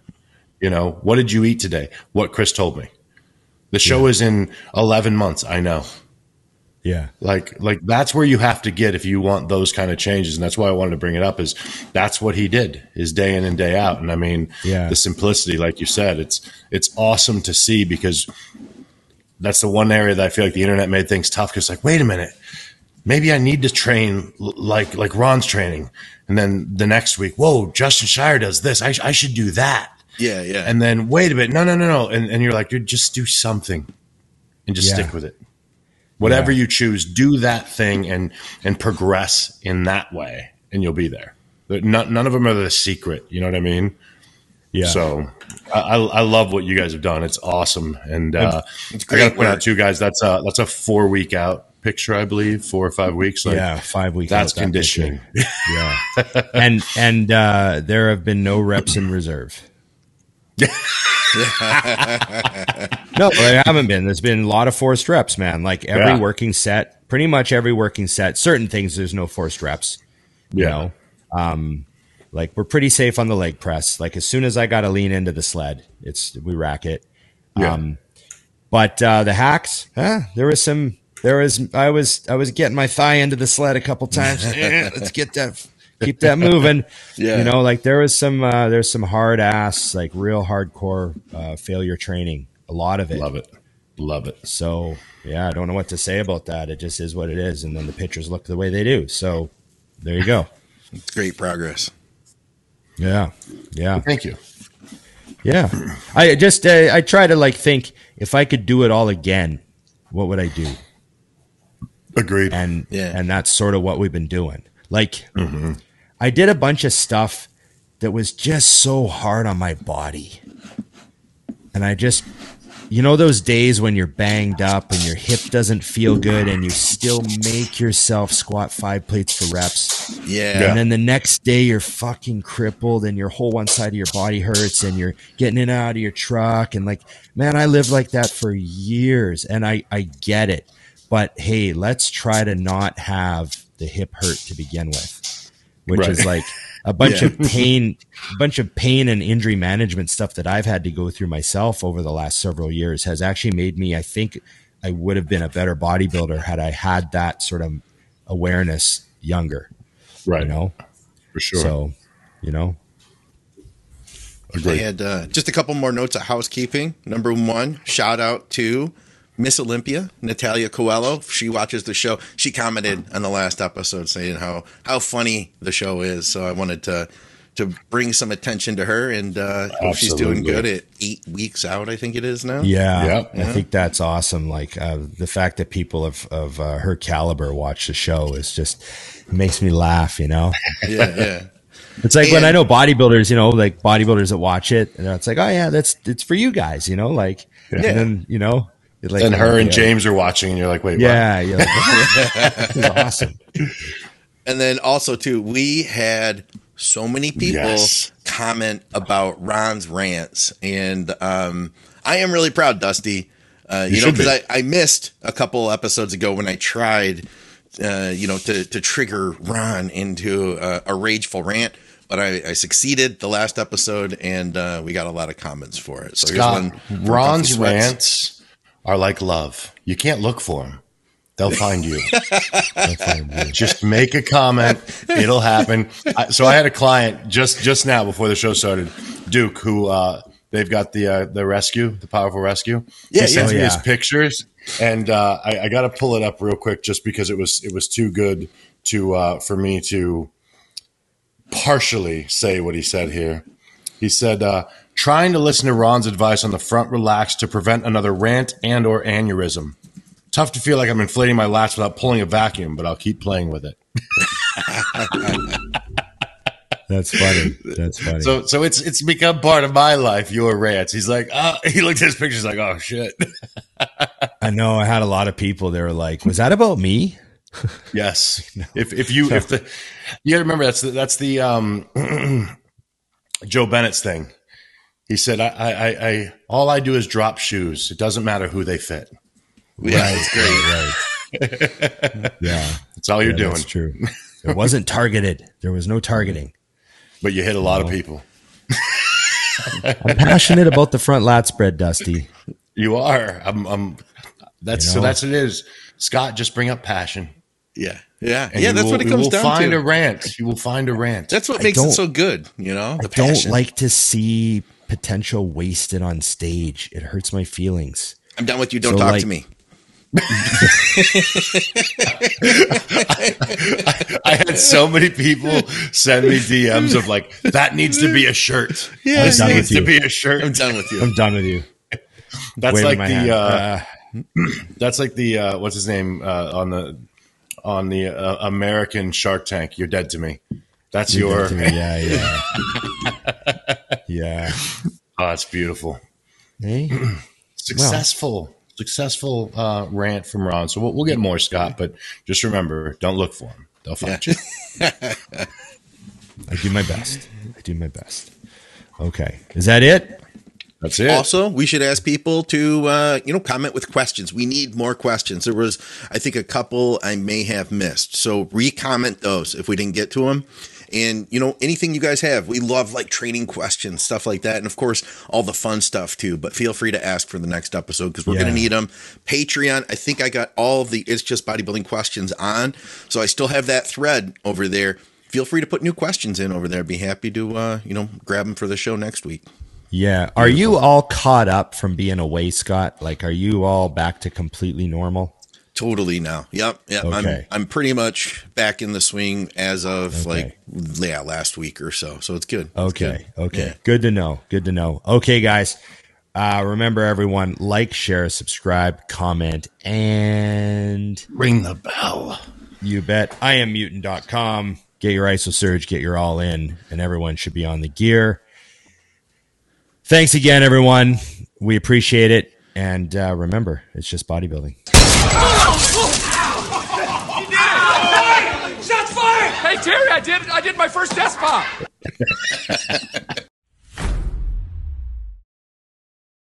You know, what did you eat today? What Chris told me. The show is in 11 months. I know. Yeah. Like, like that's where you have to get if you want those kind of changes. And that's why I wanted to bring it up is that's what he did is day in and day out. And I mean, Yeah. the simplicity, like you said, it's, it's awesome to see because that's the one area that I feel like the internet made things tough. Cause like, wait a minute, maybe I need to train like, like Ron's training. And then the next week, whoa, Justin Shier does this. I, sh- I should do that. Yeah, yeah. And then wait a bit, no, no, no, no. And, and you're like, dude, just do something and just Yeah. stick with it. Whatever Yeah. you choose, do that thing and and progress in that way, and you'll be there. But None, none of them are the secret. You know what I mean? Yeah. So I, I I love what you guys have done. It's awesome, and uh, It's I got to point out too, guys. That's a that's a four week out picture, I believe, four or five weeks. Like, yeah, five weeks. that's that conditioning. picture. Yeah, *laughs* and and uh, there have been no reps in reserve. *laughs* no, there haven't been. There's been a lot of forced reps, man. Like every Yeah. working set, pretty much every working set. Certain things, there's no forced reps. You Yeah. know, um, like we're pretty safe on the leg press. Like as soon as I got to lean into the sled, it's we rack it. Yeah. Um, but uh, the hacks, huh, there was some. There was I was I was getting my thigh into the sled a couple times. *laughs* Eh, let's get that, keep that moving. *laughs* Yeah. you know, like there was some uh, there's some hard ass, like real hardcore uh, failure training. A lot of it. love it, love it. So yeah, I don't know what to say about that. It just is what it is, and then the pictures look the way they do. So there you go. It's *laughs* great progress. Yeah, yeah. Thank you. Yeah, I just uh, I try to like think if I could do it all again, what would I do? Agreed. And Yeah. and that's sort of what we've been doing. Like I did a bunch of stuff that was just so hard on my body, and I just you know those days when you're banged up and your hip doesn't feel good and you still make yourself squat five plates for reps Yeah. and then the next day you're fucking crippled and your whole one side of your body hurts and you're getting in and out of your truck and like man i lived like that for years and i i get it but hey let's try to not have the hip hurt to begin with which Right. is like *laughs* a bunch Yeah. of *laughs* pain a bunch of pain and injury management stuff that i've had to go through myself over the last several years has actually made me i think i would have been a better bodybuilder had i had that sort of awareness younger right. you know For sure. so you know I had uh, just a couple more notes of housekeeping. Number one, shout out to Miss Olympia, Natalia Coelho. She watches the show. She commented on the last episode saying how how funny the show is. So I wanted to to bring some attention to her and uh, she's doing good at eight weeks out. I think it is now. yeah, Yeah. i think that's awesome like uh, the fact that people of, of uh, her caliber watch the show is just makes me laugh you know *laughs* yeah, yeah. it's like when i know bodybuilders you know like bodybuilders that watch it and it's like oh yeah that's it's for you guys you know like Yeah. and then you know it like and her and yeah, James are watching, and you're like, wait, what? yeah you're like, *laughs* this is awesome And then also too, we had so many people Yes. comment about Ron's rants, and um, I am really proud, Dusty. Uh, you, You know, because. I, I missed a couple episodes ago when I tried, uh, you know, to to trigger Ron into a, a rageful rant, but I, I succeeded the last episode, and uh, we got a lot of comments for it. So Scott, here's one. Ron's Comfy Sweats. rants are like love. You can't look for them. *laughs* They'll find you. just make a comment. It'll happen. I, so I had a client just just now before the show started, Duke, who uh, they've got the uh, the rescue, the powerful rescue. Yeah, he sends yeah. me his pictures, and uh, I, I got to pull it up real quick just because it was it was too good to uh, for me to partially say what he said here. He said, uh, trying to listen to Ron's advice on the front relax to prevent another rant and or aneurysm. Tough to feel like I'm inflating my lats without pulling a vacuum, but I'll keep playing with it. *laughs* that's funny that's funny So, so it's it's become part of my life. Your rants. He's like, oh, *laughs* he looked at his pictures like, oh shit. *laughs* i know i had a lot of people they were like was that about me Yes. If if you if the you gotta remember that's the, that's the um *clears throat* Joe Bennett's thing. He said, I, I, I, I all I do is drop shoes. It doesn't matter who they fit. Yeah, it's great. right *laughs* yeah That's all you're Yeah, doing. That's true. It wasn't targeted. There was no targeting. But you hit a lot of people. I'm passionate about the front lat spread, Dusty. You are. I'm. I'm that's You so. That's what it is. Scott, just bring up passion. Yeah, yeah, and yeah. That's will- what it comes down to. you comes will down find to. a rant. You will find a rant. That's what makes it so good. You know, the I don't passion. like to see potential wasted on stage. It hurts my feelings. I'm done with you. Don't So, talk like- to me. *laughs* I had so many people send me DMs of like that needs to be a shirt. Yeah, this needs to be a shirt. I'm done with you. I'm done with you. That's Waving like the hand. uh, that's like the uh, what's his name uh, on the on the uh, American Shark Tank. You're dead to me. That's You your. did to me. Yeah, yeah, *laughs* yeah. Oh, it's beautiful. Hey, *clears throat* Successful, successful uh, rant from Ron. So we'll, we'll get more, Scott. But just remember, don't look for him. They'll find you. *laughs* I do my best. I do my best. Okay, is that it? That's it. Also, we should ask people to, uh, you know, comment with questions. We need more questions. There was, I think, a couple I may have missed. So re-comment those if we didn't get to them. And, you know, anything you guys have. We love like training questions, stuff like that. And of course, all the fun stuff too. But feel free to ask for the next episode because we're going to need them. Patreon, I think I got all of the It's Just Bodybuilding questions on. So I still have that thread over there. Feel free to put new questions in over there. Be happy to, uh, you know, grab them for the show next week. Yeah. Are you all caught up from being away, Scott? Like, are you all back to completely normal? Totally now. Yep. Yep. Okay. I'm I'm pretty much back in the swing as of Okay. like yeah, last week or so. So it's good. It's Okay. good. Okay. Yeah. Good to know. Good to know. Okay, guys. Uh, remember, everyone, like, share, subscribe, comment, and Ring the bell. you bet. I am mutant.com. Get your ISO surge, get your all in, and everyone should be on the gear. Thanks again, everyone. We appreciate it. And uh, remember, it's just bodybuilding. Shots fired! Hey Terry, I did I did my first death spot. *laughs*